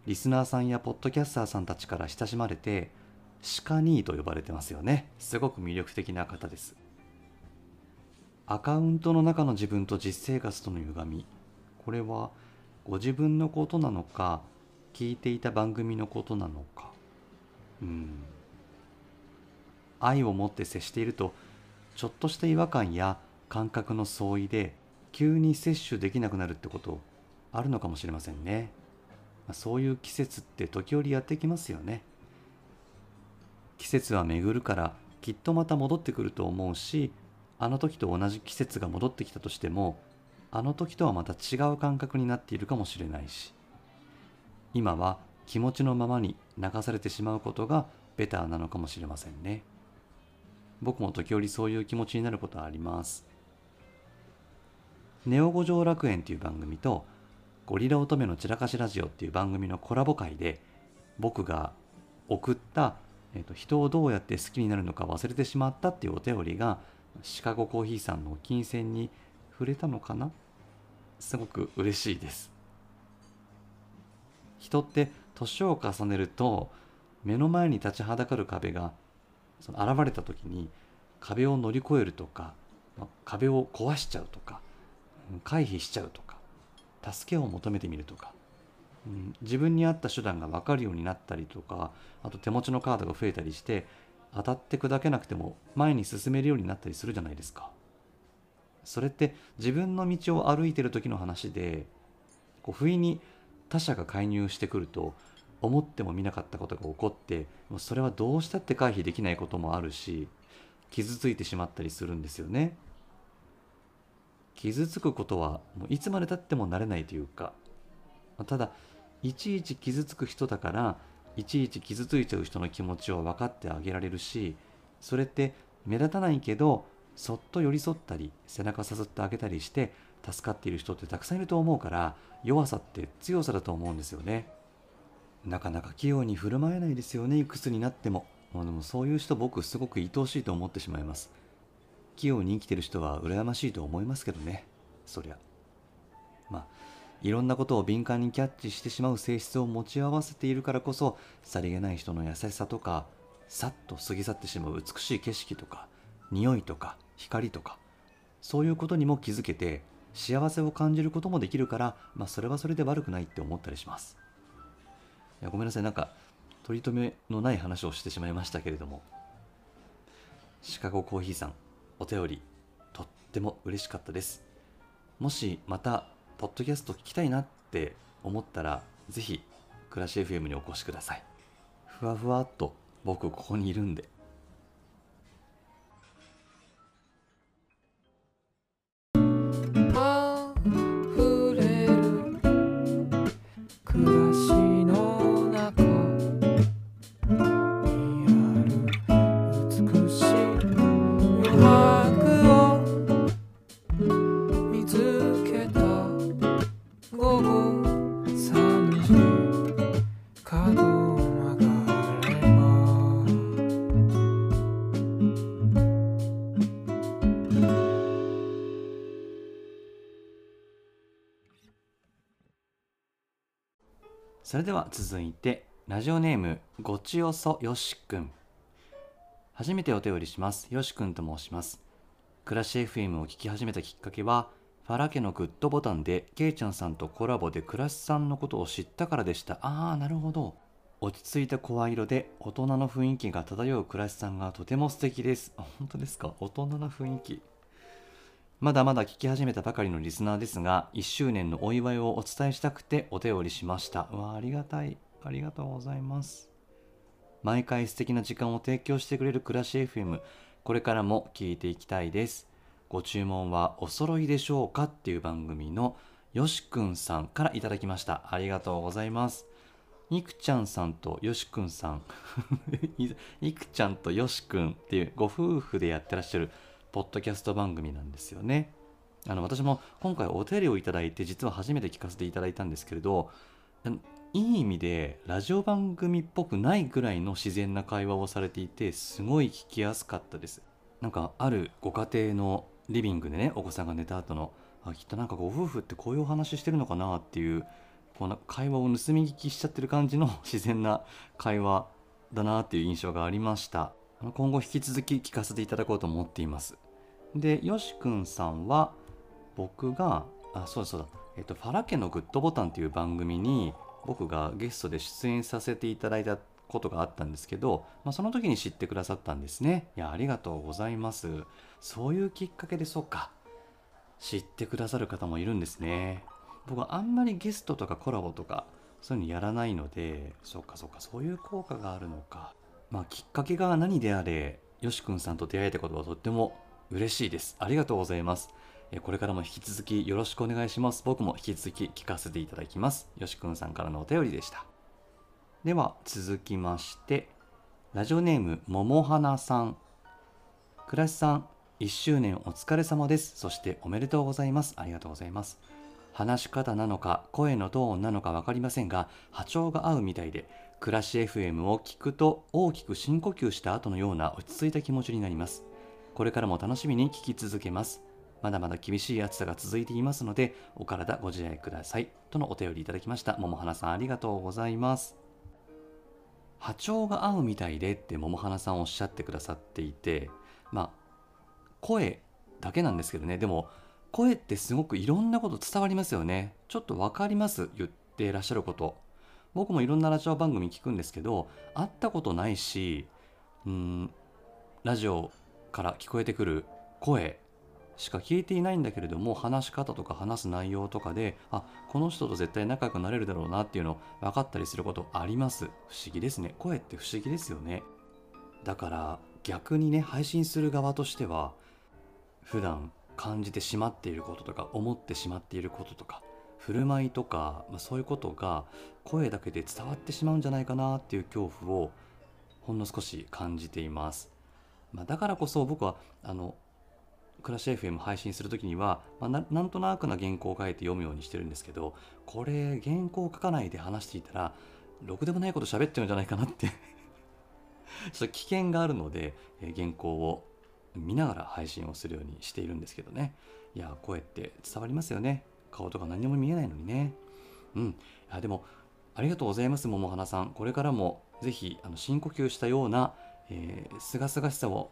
リスナーさんやポッドキャスターさんたちから親しまれてシカニーと呼ばれてますよね。すごく魅力的な方です。アカウントの中の自分と実生活との歪み。これはご自分のことなのか聞いていた番組のことなのか。うん。愛を持って接しているとちょっとした違和感や感覚の相違で急に摂取できなくなるってことあるのかもしれませんね。まあそういう季節って時折やってきますよね。季節は巡るからきっとまた戻ってくると思うしあの時と同じ季節が戻ってきたとしてもあの時とはまた違う感覚になっているかもしれないし今は気持ちのままに流されてしまうことがベターなのかもしれませんね。僕も時折そういう気持ちになることはあります。ネオ五条楽園っていう番組とゴリラ乙女の散らかしラジオっていう番組のコラボ会で僕が送った、えっと人をどうやって好きになるのか忘れてしまったっていうお便りがシカゴコーヒーさんの金銭に触れたのかな？すごく嬉しいです。人って年を重ねると目の前に立ちはだかる壁がその現れた時に壁を乗り越えるとか壁を壊しちゃうとか回避しちゃうとか助けを求めてみるとか、うん自分に合った手段が分かるようになったりとかあと手持ちのカードが増えたりして当たって砕けなくても前に進めるようになったりするじゃないですか。それって自分の道を歩いてる時の話でこう不意に他者が介入してくると思ってもみなかったことが起こってもうそれはどうしたって回避できないこともあるし傷ついてしまったりするんですよね。傷つくことはもういつまでたっても慣れないというかただいちいち傷つく人だからいちいち傷ついちゃう人の気持ちを分かってあげられるしそれって目立たないけどそっと寄り添ったり背中さすってあげたりして助かっている人ってたくさんいると思うから弱さって強さだと思うんですよね。なかなか器用に振る舞えないですよねいくつになっても。まあでもそういう人僕すごく愛おしいと思ってしまいます。器用に生きてる人は羨ましいと思いますけどね。そりゃ。いろんなことを敏感にキャッチしてしまう性質を持ち合わせているからこそさりげない人の優しさとかさっと過ぎ去ってしまう美しい景色とか匂いとか光とかそういうことにも気づけて幸せを感じることもできるから、まあ、それはそれで悪くないって思ったりします。いやごめんなさい。なんか取り留めのない話をしてしまいましたけれどもシカゴコーヒーさんお便りとっても嬉しかったです。もしまたポッドキャスト聞きたいなって思ったらぜひ暮らし FM にお越しください。ふわふわっと僕ここにいるんで。それでは続いてラジオネームごちよそよしくん初めてお便りします。よしくんと申します。暮らし FM を聞き始めたきっかけはファラ家のグッドボタンでけいちゃんさんとコラボで暮らしさんのことを知ったからでした。ああなるほど。落ち着いた声色で大人の雰囲気が漂う暮らしさんがとても素敵です。本当ですか？大人な雰囲気。まだまだ聞き始めたばかりのリスナーですが、1周年のお祝いをお伝えしたくてお便りしました。わあ、ありがたい。ありがとうございます。毎回素敵な時間を提供してくれる暮らし FM、これからも聞いていきたいです。ご注文はお揃いでしょうかっていう番組のよしくんさんからいただきました。ありがとうございます。いくちゃんさんとよしくんさん いいくちゃんとよしくんっていうご夫婦でやってらっしゃるポッドキャスト番組なんですよね。あの私も今回お便りをいただいて実は初めて聞かせていただいたんですけれどいい意味でラジオ番組っぽくないぐらいの自然な会話をされていてすごい聞きやすかったです。なんかあるご家庭のリビングでねお子さんが寝た後のあきっとなんかご夫婦ってこういうお話してるのかなっていうこうな会話を盗み聞きしちゃってる感じの自然な会話だなっていう印象がありました今後引き続き聞かせていただこうと思っています。でよしくんさんは僕があそうそうだ、えっと、ファラ家のグッドボタンっていう番組に僕がゲストで出演させていただいたことがあったんですけど、まあ、その時に知ってくださったんですね。いやありがとうございます。そういうきっかけでそうか。知ってくださる方もいるんですね。僕はあんまりゲストとかコラボとかそういうのやらないのでそうかそうかそういう効果があるのか。まあきっかけが何であれよしくんさんと出会えたことはとっても嬉しいです。ありがとうございます。これからも引き続きよろしくお願いします。僕も引き続き聞かせていただきます。よしくんさんからのお便りでした。では続きましてラジオネームももはなさん。倉石さん1周年お疲れ様です。そしておめでとうございます。ありがとうございます。話し方なのか声のトーンなのか分かりませんが波長が合うみたいで暮らし FM を聞くと大きく深呼吸した後のような落ち着いた気持ちになります。これからも楽しみに聞き続けます。まだまだ厳しい暑さが続いていますのでお体ご自愛ください。とのお便りいただきました。桃花さんありがとうございます。波長が合うみたいでって桃花さんおっしゃってくださっていてまあ声だけなんですけどね。でも声ってすごくいろんなこと伝わりますよね。ちょっと分かります。言ってらっしゃること。僕もいろんなラジオ番組聞くんですけど会ったことないしうんラジオから聞こえてくる声しか聞いていないんだけれども話し方とか話す内容とかであこの人と絶対仲良くなれるだろうなっていうの分かったりすることあります。不思議ですね。声って不思議ですよね。だから逆にね配信する側としては普段感じてしまっていることとか思ってしまっていることとか振る舞いとか、まあ、そういうことが声だけで伝わってしまうんじゃないかなっていう恐怖をほんの少し感じています、まあ、だからこそ僕はあのクラッシュ FM 配信する時には、まあな、なんとなくな原稿を書いて読むようにしてるんですけどこれ原稿を書かないで話していたらろくでもないこと喋ってるんじゃないかなって ちょっと危険があるので、え原稿を見ながら配信をするようにしているんですけどね。いや声って伝わりますよね。顔とか何も見えないのにね。うん。いやでもありがとうございます桃花さん。これからもぜひあの深呼吸したようなえー、すがすがしさを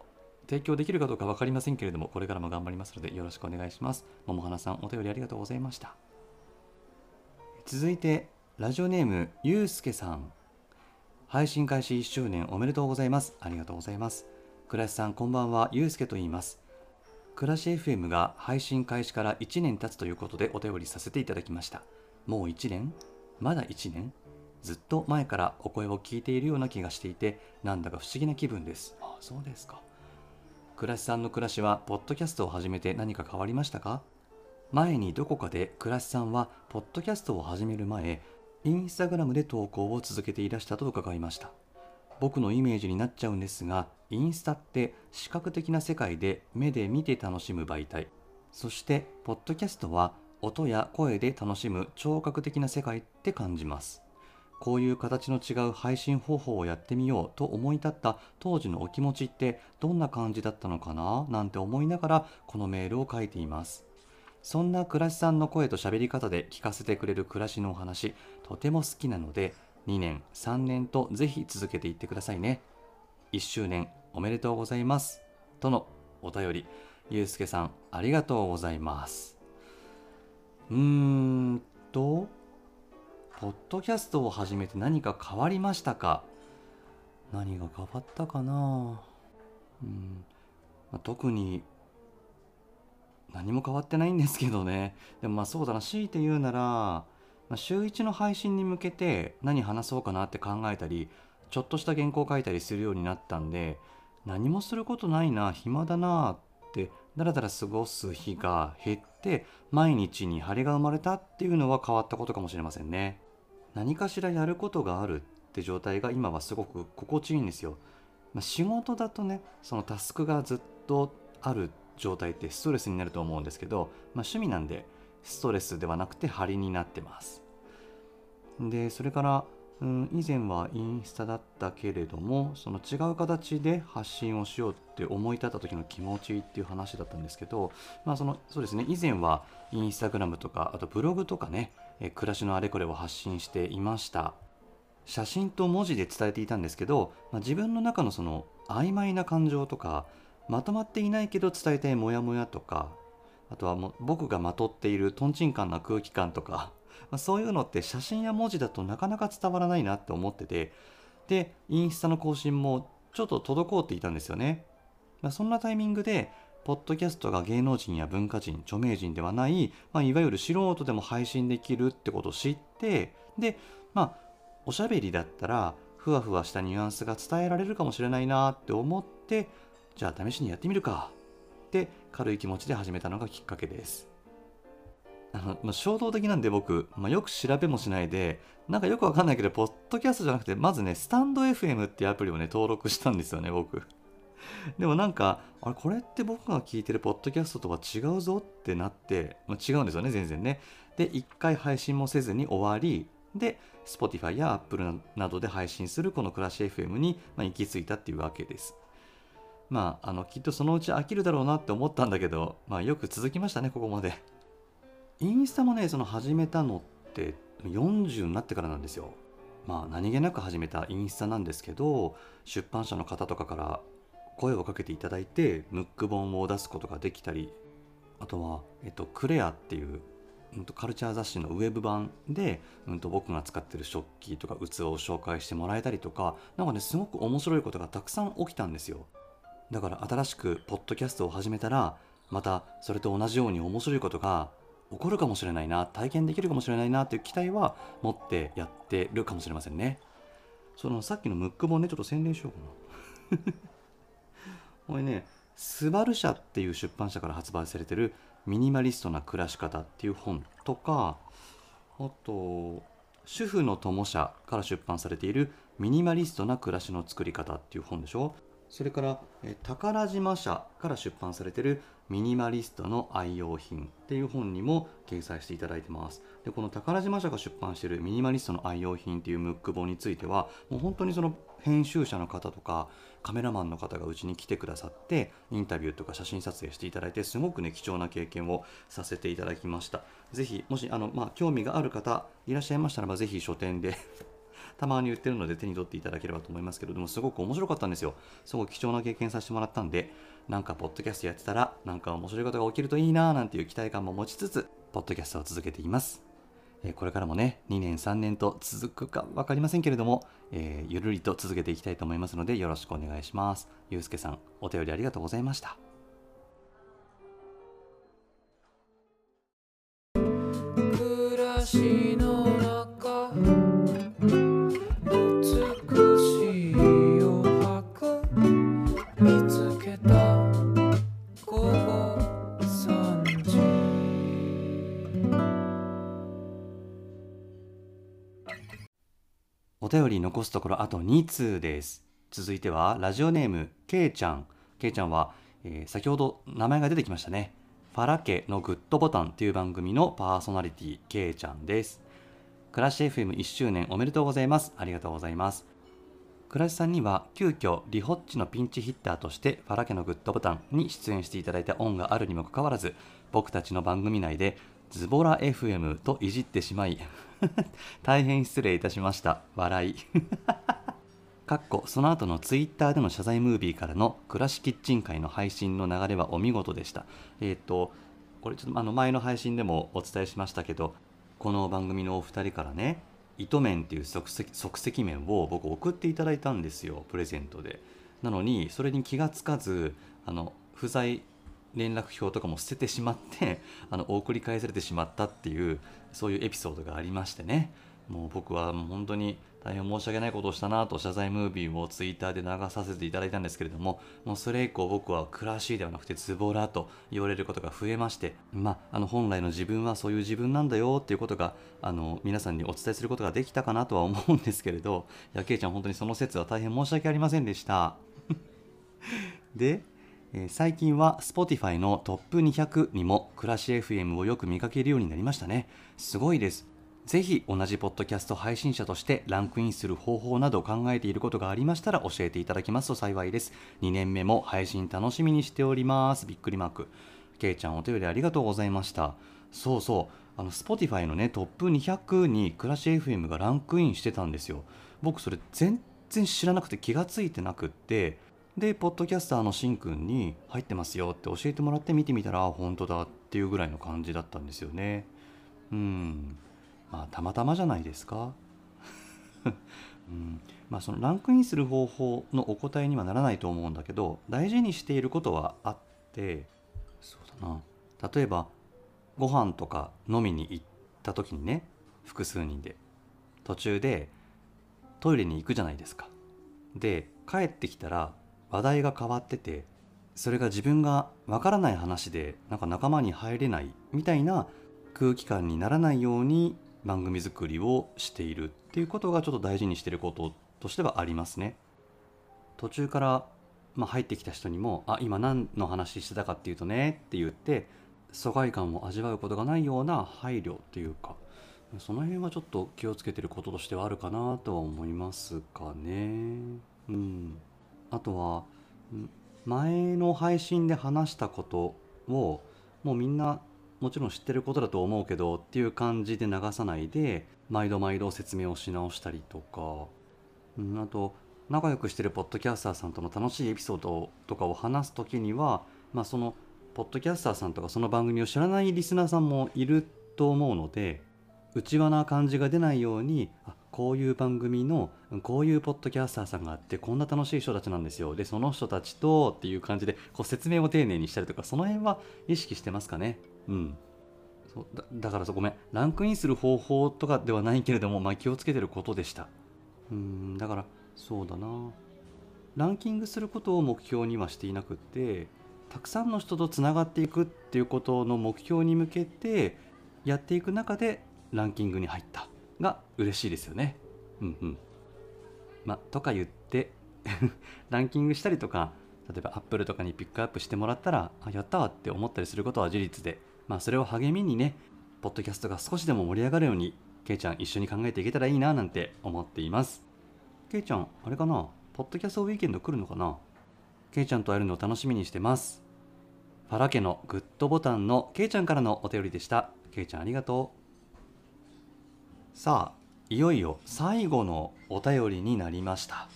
提供できるかどうか分かりませんけれどもこれからも頑張りますのでよろしくお願いします。桃花さんお便りありがとうございました。続いてラジオネームゆうすけさん。配信開始1周年おめでとうございます。ありがとうございます。倉石さんこんばんは。ゆうすけと言います。暮らし FM が配信開始から1年経つということでお便りさせていただきました。もう1年？まだ1年？ずっと前からお声を聞いているような気がしていてなんだか不思議な気分です。あそうですか。暮らしさんの暮らしはポッドキャストを始めて何か変わりましたか？前にどこかで暮らしさんはポッドキャストを始める前インスタグラムで投稿を続けていらしたと伺いました僕のイメージになっちゃうんですがインスタって視覚的な世界で目で見て楽しむ媒体。そしてポッドキャストは音や声で楽しむ聴覚的な世界って感じます。こういう形の違う配信方法をやってみようと思い立った当時のお気持ちってどんな感じだったのかな？なんて思いながらこのメールを書いています。そんな暮らしさんの声と喋り方で聞かせてくれる暮らしのお話とても好きなので2年3年とぜひ続けていってくださいね。1周年おめでとうございます。とのお便り。ゆうすけさんありがとうございます。うーんとポッドキャストを始めて何か変わりましたか？何が変わったかな？うん、まあ特に何も変わってないんですけどね。でもまあそうだな。強いて言うなら、まあ、週1の配信に向けて何話そうかなって考えたりちょっとした原稿を書いたりするようになったんで何もすることないな暇だなってだらだら過ごす日が減って毎日に晴れが生まれたっていうのは変わったことかもしれませんね。何かしらやることがあるって状態が今はすごく心地いいんですよ、まあ、仕事だとねそのタスクがずっとある状態ってストレスになると思うんですけど、まあ、趣味なんでストレスではなくて張りになってます。でそれから、うん、以前はインスタだったけれどもその違う形で発信をしようって思い立った時の気持ちっていう話だったんですけど、まあ、そのそうですね以前はインスタグラムとかあとブログとかねえ暮らしのあれこれを発信していました。写真と文字で伝えていたんですけど、まあ、自分の中のその曖昧な感情とかまとまっていないけど伝えたいモヤモヤとかあとはもう僕がまとっているとんちんカンな空気感とか、まあ、そういうのって写真や文字だとなかなか伝わらないなって思っててでインスタの更新もちょっと滞っていたんですよね、まあ、そんなタイミングでポッドキャストが芸能人や文化人著名人ではない、まあ、いわゆる素人でも配信できるってことを知ってでまあおしゃべりだったらふわふわしたニュアンスが伝えられるかもしれないなって思ってじゃあ試しにやってみるか。って軽い気持ちで始めたのがきっかけです。あの、まあ、衝動的なんで僕、まあ、よく調べもしないでなんかよくわかんないけどポッドキャストじゃなくてまずねスタンド FM っていうアプリをね登録したんですよね僕。でもなんかあれこれって僕が聞いてるポッドキャストとは違うぞってなって、まあ、違うんですよね全然ね。で1回配信もせずに終わりで Spotify や Apple などで配信するこの暮らし FM に、まあ、行き着いたっていうわけです。まああのきっとそのうち飽きるだろうなって思ったんだけど、まあ、よく続きましたねここまで。インスタもねその始めたのって40になってからなんですよ。まあ何気なく始めたインスタなんですけど出版社の方とかから声をかけていただいてムック本を出すことができたりあとは、えっと、クレアっていう、カルチャー雑誌のウェブ版で、うん、と僕が使ってる食器とか器を紹介してもらえたりとかなんかねすごく面白いことがたくさん起きたんですよ。だから新しくポッドキャストを始めたらまたそれと同じように面白いことが起こるかもしれないな体験できるかもしれないなっていう期待は持ってやってるかもしれませんね。そのさっきのムック本ねちょっと宣伝しようかな。これねスバル社っていう出版社から発売されてるミニマリストな暮らし方っていう本とかあと主婦の友社から出版されているミニマリストな暮らしの作り方っていう本でしょ。それからえ宝島社から出版されているミニマリストの愛用品っていう本にも掲載していただいてます。でこの宝島社が出版しているミニマリストの愛用品っていうムック本についてはもう本当にその編集者の方とかカメラマンの方がうちに来てくださってインタビューとか写真撮影していただいてすごくね貴重な経験をさせていただきました。ぜひもしあの、まあ、興味がある方いらっしゃいましたらばぜひ書店でたまに売ってるので手に取っていただければと思いますけどでもすごく面白かったんですよ。すごい貴重な経験させてもらったんでなんかポッドキャストやってたらなんか面白いことが起きるといいなーなんていう期待感も持ちつつポッドキャストを続けています。えーこれからもね2年3年と続くか分かりませんけれども、えーゆるりと続けていきたいと思いますのでよろしくお願いします。ゆうすけさんお便りありがとうございました。暮らしの便り残すところあと2通です。続いてはラジオネームけいちゃん。けいちゃんは、えー先ほど名前が出てきましたね。ファラ家のグッドボタンという番組のパーソナリティけいちゃんです。暮らし FM1 周年おめでとうございます。ありがとうございます。暮らしさんには急遽リホッチのピンチヒッターとしてファラ家のグッドボタンに出演していただいた恩があるにもかかわらず僕たちの番組内でズボラ FM といじってしまい 大変失礼いたしました。笑い。かっこその後のツイッターでの謝罪ムービーからの暮らしキッチン会の配信の流れはお見事でした。えっ、とこれちょっとあの前の配信でもお伝えしましたけどこの番組のお二人からね糸麺っていう即席即席麺を僕送っていただいたんですよプレゼントで。なのにそれに気がつかずあの不在連絡表とかも捨ててしまってあの送り返されてしまったっていうそういうエピソードがありましてね。もう僕はもう本当に大変申し訳ないことをしたなと謝罪ムービーをツイッターで流させていただいたんですけれどももうそれ以降僕はクラシーではなくてズボラと言われることが増えましてまああの本来の自分はそういう自分なんだよっていうことがあの皆さんにお伝えすることができたかなとは思うんですけれどやけいちゃん本当にその説は大変申し訳ありませんでした。で最近は Spotify のトップ200にも暮らし FM をよく見かけるようになりましたね。すごいです。ぜひ同じポッドキャスト配信者としてランクインする方法など考えていることがありましたら教えていただきますと幸いです。2年目も配信楽しみにしております。びっくりマーク。けいちゃんお便りありがとうございました。そうそう。あの Spotify のねトップ200に暮らし FM がランクインしてたんですよ。僕それ全然知らなくて気がついてなくってでポッドキャスターのしんくんに入ってますよって教えてもらって見てみたら本当だっていうぐらいの感じだったんですよね。うん。まあたまたまじゃないですか。うん。まあそのランクインする方法のお答えにはならないと思うんだけど大事にしていることはあってそうだな。例えばご飯とか飲みに行った時にね複数人で途中でトイレに行くじゃないですか。で帰ってきたら話題が変わっててそれが自分がわからない話でなんか仲間に入れないみたいな空気感にならないように番組作りをしているっていうことがちょっと大事にしてることとしてはありますね。途中から、まあ、入ってきた人にも「あ今何の話してたかっていうとね」って言って疎外感を味わうことがないような配慮っていうかその辺はちょっと気をつけてることとしてはあるかなとは思いますかね。うん、あとは前の配信で話したことをもうみんなもちろん知ってることだと思うけどっていう感じで流さないで毎度毎度説明をし直したりとか、うん、あと仲良くしてるポッドキャスターさんとの楽しいエピソードとかを話す時には、まあ、そのポッドキャスターさんとかその番組を知らないリスナーさんもいると思うので内輪な感じが出ないようにこういう番組のこういうポッドキャスターさんがあってこんな楽しい人たちなんですよ。でその人たちとっていう感じでこう説明を丁寧にしたりとかその辺は意識してますかね？うん。そうだからそうごめん。ランクインする方法とかではないけれども、まあ、気をつけてることでした。うんだからそうだな。ランキングすることを目標にはしていなくってたくさんの人とつながっていくっていうことの目標に向けてやっていく中でランキングに入った。が嬉しいですよね。うんうん。まとか言って ランキングしたりとか例えばアップルとかにピックアップしてもらったらあやったわって思ったりすることは事実でまあそれを励みにねポッドキャストが少しでも盛り上がるようにけいちゃん一緒に考えていけたらいいななんて思っています。けいちゃんあれかな？ポッドキャストウィーケンド来るのかな？けいちゃんと会えるのを楽しみにしてます。ファラ家のグッドボタンのけいちゃんからのお便りでした。けいちゃんありがとう。さあいよいよ最後のお便りになりました。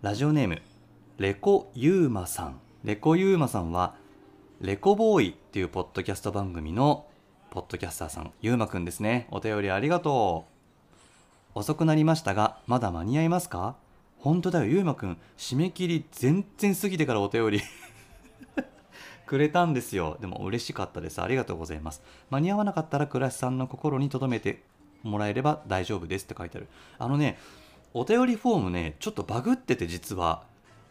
ラジオネームレコユーマさん。レコユーマさんはレコボーイっていうポッドキャスト番組のポッドキャスターさんユーマくんですね。お便りありがとう。遅くなりましたがまだ間に合いますか？本当だよユーマくん。締め切り全然過ぎてからお便り。くれたんですよ。でも嬉しかったです。ありがとうございます。間に合わなかったら倉石さんの心に留めてもらえれば大丈夫です。って書いてある。あのねお便りフォームねちょっとバグってて実は。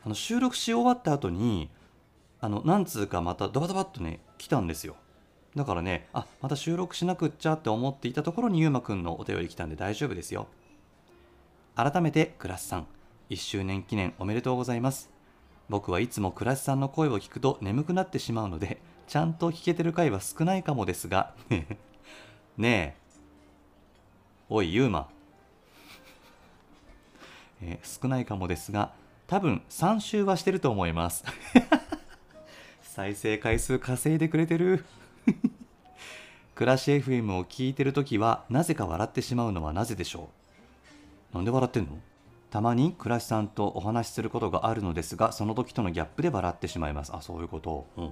あの収録し終わった後にあの何通かまたドバドバっとね来たんですよ。だからねあまた収録しなくっちゃって思っていたところにゆうまくんのお便り来たんで大丈夫ですよ。改めてクラスさん1周年記念おめでとうございます。僕はいつもクラスさんの声を聞くと眠くなってしまうので ちゃんと聞けてる回は少ないかもですが ねえ。おいユーマ、えー少ないかもですが多分3週はしてると思います。再生回数稼いでくれてる。暮らし FM を聞いてるときはなぜか笑ってしまうのはなぜでしょう？なんで笑ってんの？たまに暮らしさんとお話しすることがあるのですがその時とのギャップで笑ってしまいます。あそういうこと、うんうん。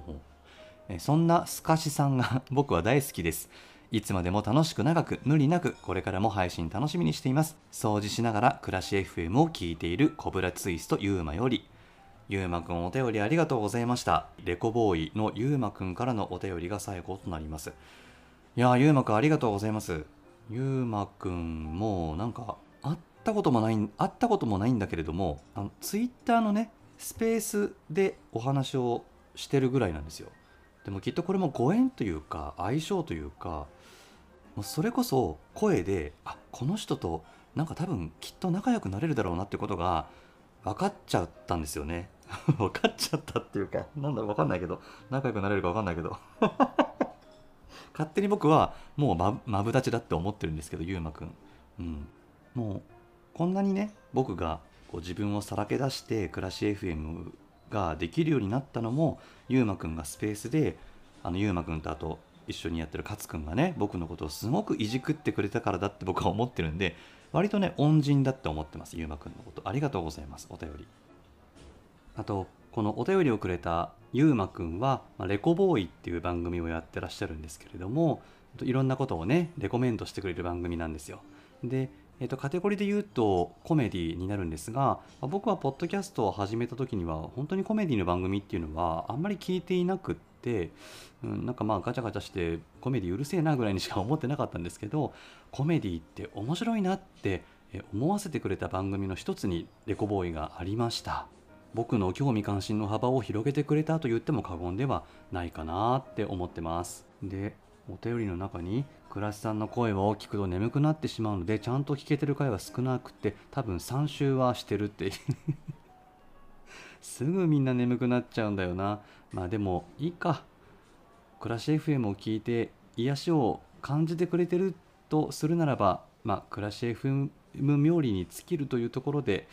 えそんなすかしさんが僕は大好きです。いつまでも楽しく長く無理なくこれからも配信楽しみにしています。掃除しながら暮らし FM を聞いているコブラツイストゆうまよりゆうまくんお便りありがとうございました。レコボーイのゆうまくんからのお便りが最後となります。いやーゆうまくんありがとうございます。ゆうまくんもなんか会ったこともない会ったこともないんだけれどもあのツイッターのねスペースでお話をしてるぐらいなんですよ。でもきっとこれもご縁というか相性というかもうそれこそ声であこの人となんか多分きっと仲良くなれるだろうなってことが分かっちゃったんですよね。分かっちゃったっていうかなんだろう分かんないけど仲良くなれるか分かんないけど。勝手に僕はもうマブダチだって思ってるんですけどゆうまくん、うん、もうこんなにね僕がこう自分をさらけ出して暮らし FM ができるようになったのもゆうまくんがスペースであのゆうまくんとあと一緒にやってる勝くんがね僕のことをすごくいじくってくれたからだって 僕は思ってるんで割とね恩人だって思ってますゆうまくんのこと。ありがとうございますお便り。あとこのお便りをくれたゆうまくんは、まあレコボーイっていう番組をやってらっしゃるんですけれどもいろんなことをねレコメントしてくれる番組なんですよ。で、えっとカテゴリーで言うとコメディになるんですが僕はポッドキャストを始めた時には本当にコメディの番組っていうのはあんまり聞いていなくって、うん、なんかまあガチャガチャしてコメディうるせえなぐらいにしか思ってなかったんですけどコメディって面白いなって思わせてくれた番組の一つにレコボーイがありました。僕の興味関心の幅を広げてくれたと言っても過言ではないかなって思ってます。でお便りの中に倉石さんの声を聞くと眠くなってしまうのでちゃんと聞けてる回は少なくて多分3週はしてるって すぐみんな眠くなっちゃうんだよな。まあでもいいか。暮らし FM を聞いて癒しを感じてくれてるとするならばまあ暮らし FM 冥利に尽きるというところで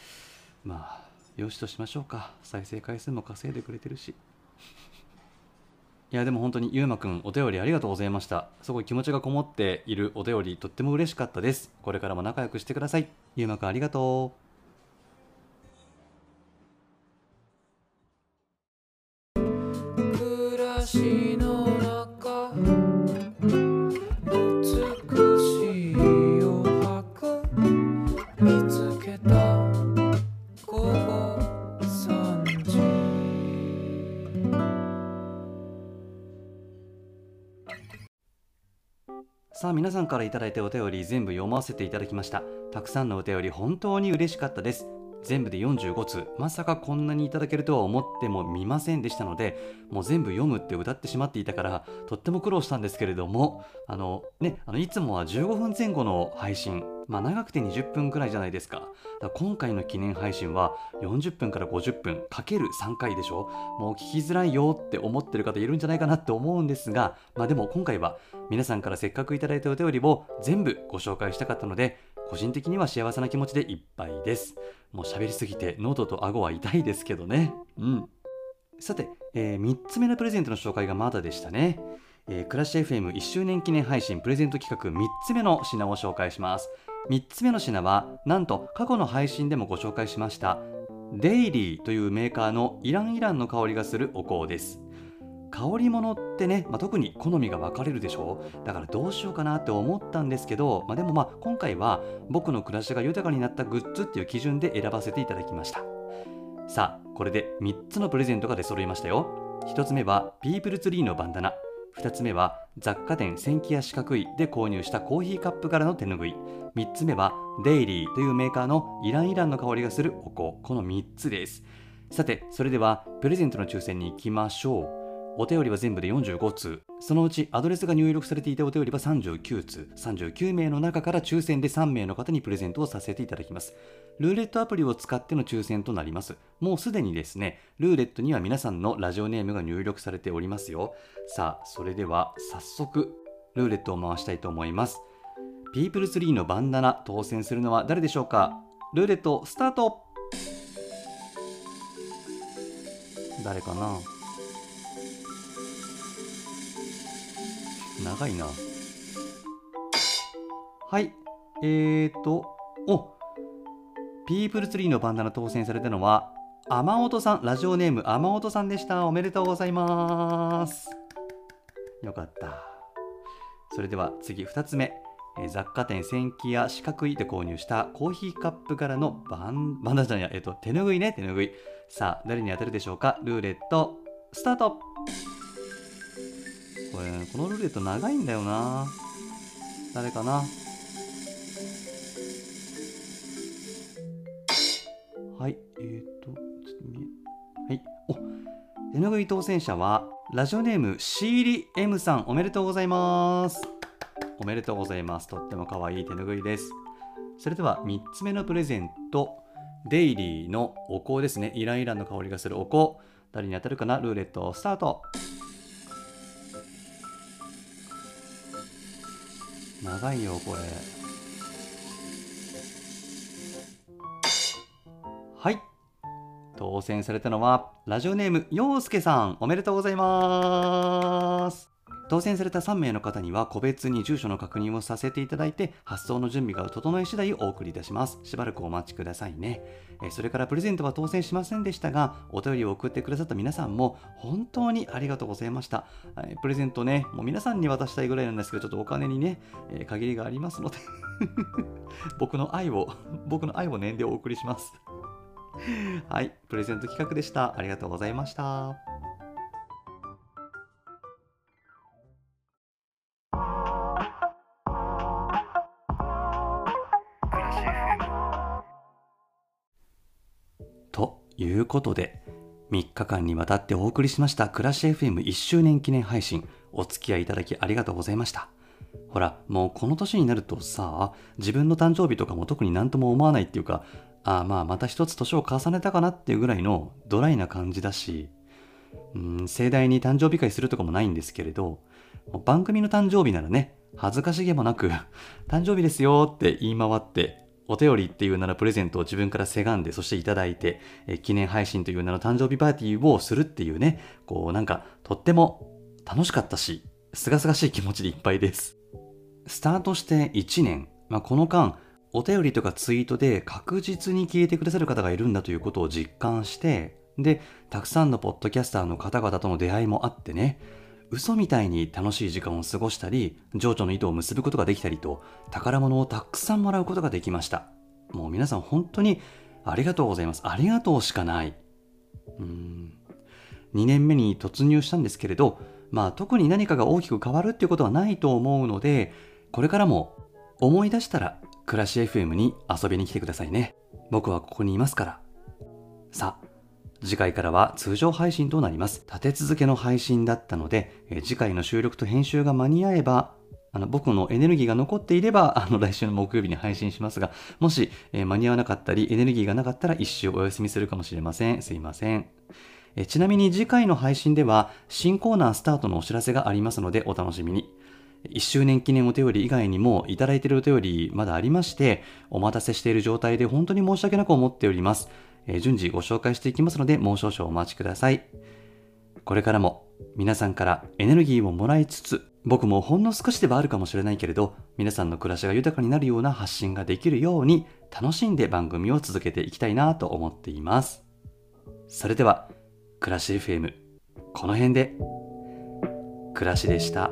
まあよしとしましょうか。再生回数も稼いでくれてるし。いやでも本当にゆうまくんお便りありがとうございました。すごい気持ちがこもっているお便りとっても嬉しかったです。これからも仲良くしてください。ゆうまくんありがとう。しさあ皆さんからいいたお便り全部読ませていただきました。たくさんのお便り本当に嬉しかったです。全部で45通。まさかこんなにいただけるとは思ってもみませんでしたのでもう全部読むって歌ってしまっていたからとっても苦労したんですけれどもあのねあのいつもは15分前後の配信まあ長くて20分くらいじゃないですか。だ今回の記念配信は40分から50分かける3回でしょ。もう聞きづらいよって思ってる方いるんじゃないかなって思うんですがまあでも今回は皆さんからせっかくいただいたお便りを全部ご紹介したかったので個人的には幸せな気持ちでいっぱいです。もう喋りすぎて喉と顎は痛いですけどね。うん。さて、え3つ目のプレゼントの紹介がまだでしたね、えー、クラッシュ FM1 周年記念配信プレゼント企画3つ目の品を紹介します。3つ目の品はなんと過去の配信でもご紹介しました。デイリーというメーカーのイランイランの香りがするお香です。香り物ってね、まあ、特に好みが分かれるでしょ？うだからどうしようかなって思ったんですけど、まあ、でもまあ今回は僕の暮らしが豊かになったグッズっていう基準で選ばせていただきました。さあこれで3つのプレゼントが出揃いましたよ。1つ目はピープルツリーのバンダナ。2つ目は雑貨店千木屋四角いで購入したコーヒーカップからの手ぬぐい。3つ目はデイリーというメーカーのイランイランの香りがするお香。この3つです。さてそれではプレゼントの抽選に行きましょうお便りは全部で45通。そのうちアドレスが入力されていたお便りは39通。39名の中から抽選で3名の方にプレゼントをさせていただきます。ルーレットアプリを使っての抽選となります。もうすでにですねルーレットには皆さんのラジオネームが入力されておりますよ。さあそれでは早速ルーレットを回したいと思います。ピープルツリーのバンダナ当選するのは誰でしょうか？ルーレットスタート。誰かな？長いな。はい。えーとおピープルツリーのバンダナ当選されたのは雨音さんラジオネーム雨音さんでした。おめでとうございます。よかった。それでは次2つ目。え雑貨店千木屋四角いで購入したコーヒーカップからのバンバンダナじゃないや、えっと、手ぬぐいね手ぬぐい。さあ誰に当たるでしょうか？ルーレットスタート。これこのルーレット長いんだよな。誰かな。はいえーとちょっと見えはい。お手ぬぐい当選者はラジオネームシーリ M さんおめでとうございます。おめでとうございます。とっても可愛い手ぬぐいです。それでは3つ目のプレゼントデイリーのお香ですね。イランイランの香りがするお香。誰に当たるかな？ルーレットスタート。長いよこれ。はい。当選されたのはラジオネーム陽介さん。おめでとうございます。当選された3名の方には個別に住所の確認をさせていただいて発送の準備が整い次第お送りいたします。しばらくお待ちくださいね。それからプレゼントは当選しませんでしたがお便りを送ってくださった皆さんも本当にありがとうございました。プレゼントねもう皆さんに渡したいぐらいなんですけどちょっとお金にね、限りがありますので 僕の愛を 僕の愛を念でお送りします。はいプレゼント企画でした。ありがとうございました。いうことで、3日間にわたってお送りしました暮らし FM1 周年記念配信、お付き合いいただきありがとうございました。ほら、もうこの年になるとさ、自分の誕生日とかも特になんとも思わないっていうか、ああまあまた一つ年を重ねたかなっていうぐらいのドライな感じだし、うん、盛大に誕生日会するとかもないんですけれど、番組の誕生日ならね、恥ずかしげもなく、誕生日ですよって言い回って、お便りっていう名のプレゼントを自分からせがんで、そしていただいて、え記念配信という名の誕生日パーティーをするっていうね、こうなんかとっても楽しかったし、すがすがしい気持ちでいっぱいです。スタートして1年、まあ、この間、お便りとかツイートで確実に聞いてくださる方がいるんだということを実感して、で、たくさんのポッドキャスターの方々との出会いもあってね、嘘みたいに楽しい時間を過ごしたり、情緒の糸を結ぶことができたりと、宝物をたくさんもらうことができました。もう皆さん本当にありがとうございます。ありがとうしかない。うん。2年目に突入したんですけれど、まあ特に何かが大きく変わるっていうことはないと思うので、これからも思い出したら、暮らし FM に遊びに来てくださいね。僕はここにいますから。さあ、次回からは通常配信となります。立て続けの配信だったので、え次回の収録と編集が間に合えば、あの僕のエネルギーが残っていれば、あの来週の木曜日に配信しますが、もし、え間に合わなかったり、エネルギーがなかったら一週お休みするかもしれません。すいません。えちなみに次回の配信では、新コーナースタートのお知らせがありますので、お楽しみに。1周年記念お便り以外にもいただいているお便りまだありまして、お待たせしている状態で本当に申し訳なく思っております。え順次ご紹介していきますので、もう少々お待ちください。これからも皆さんからエネルギーをもらいつつ、僕もほんの少しではあるかもしれないけれど、皆さんの暮らしが豊かになるような発信ができるように、楽しんで番組を続けていきたいなと思っています。それでは、暮らし FM、この辺で、暮らしでした。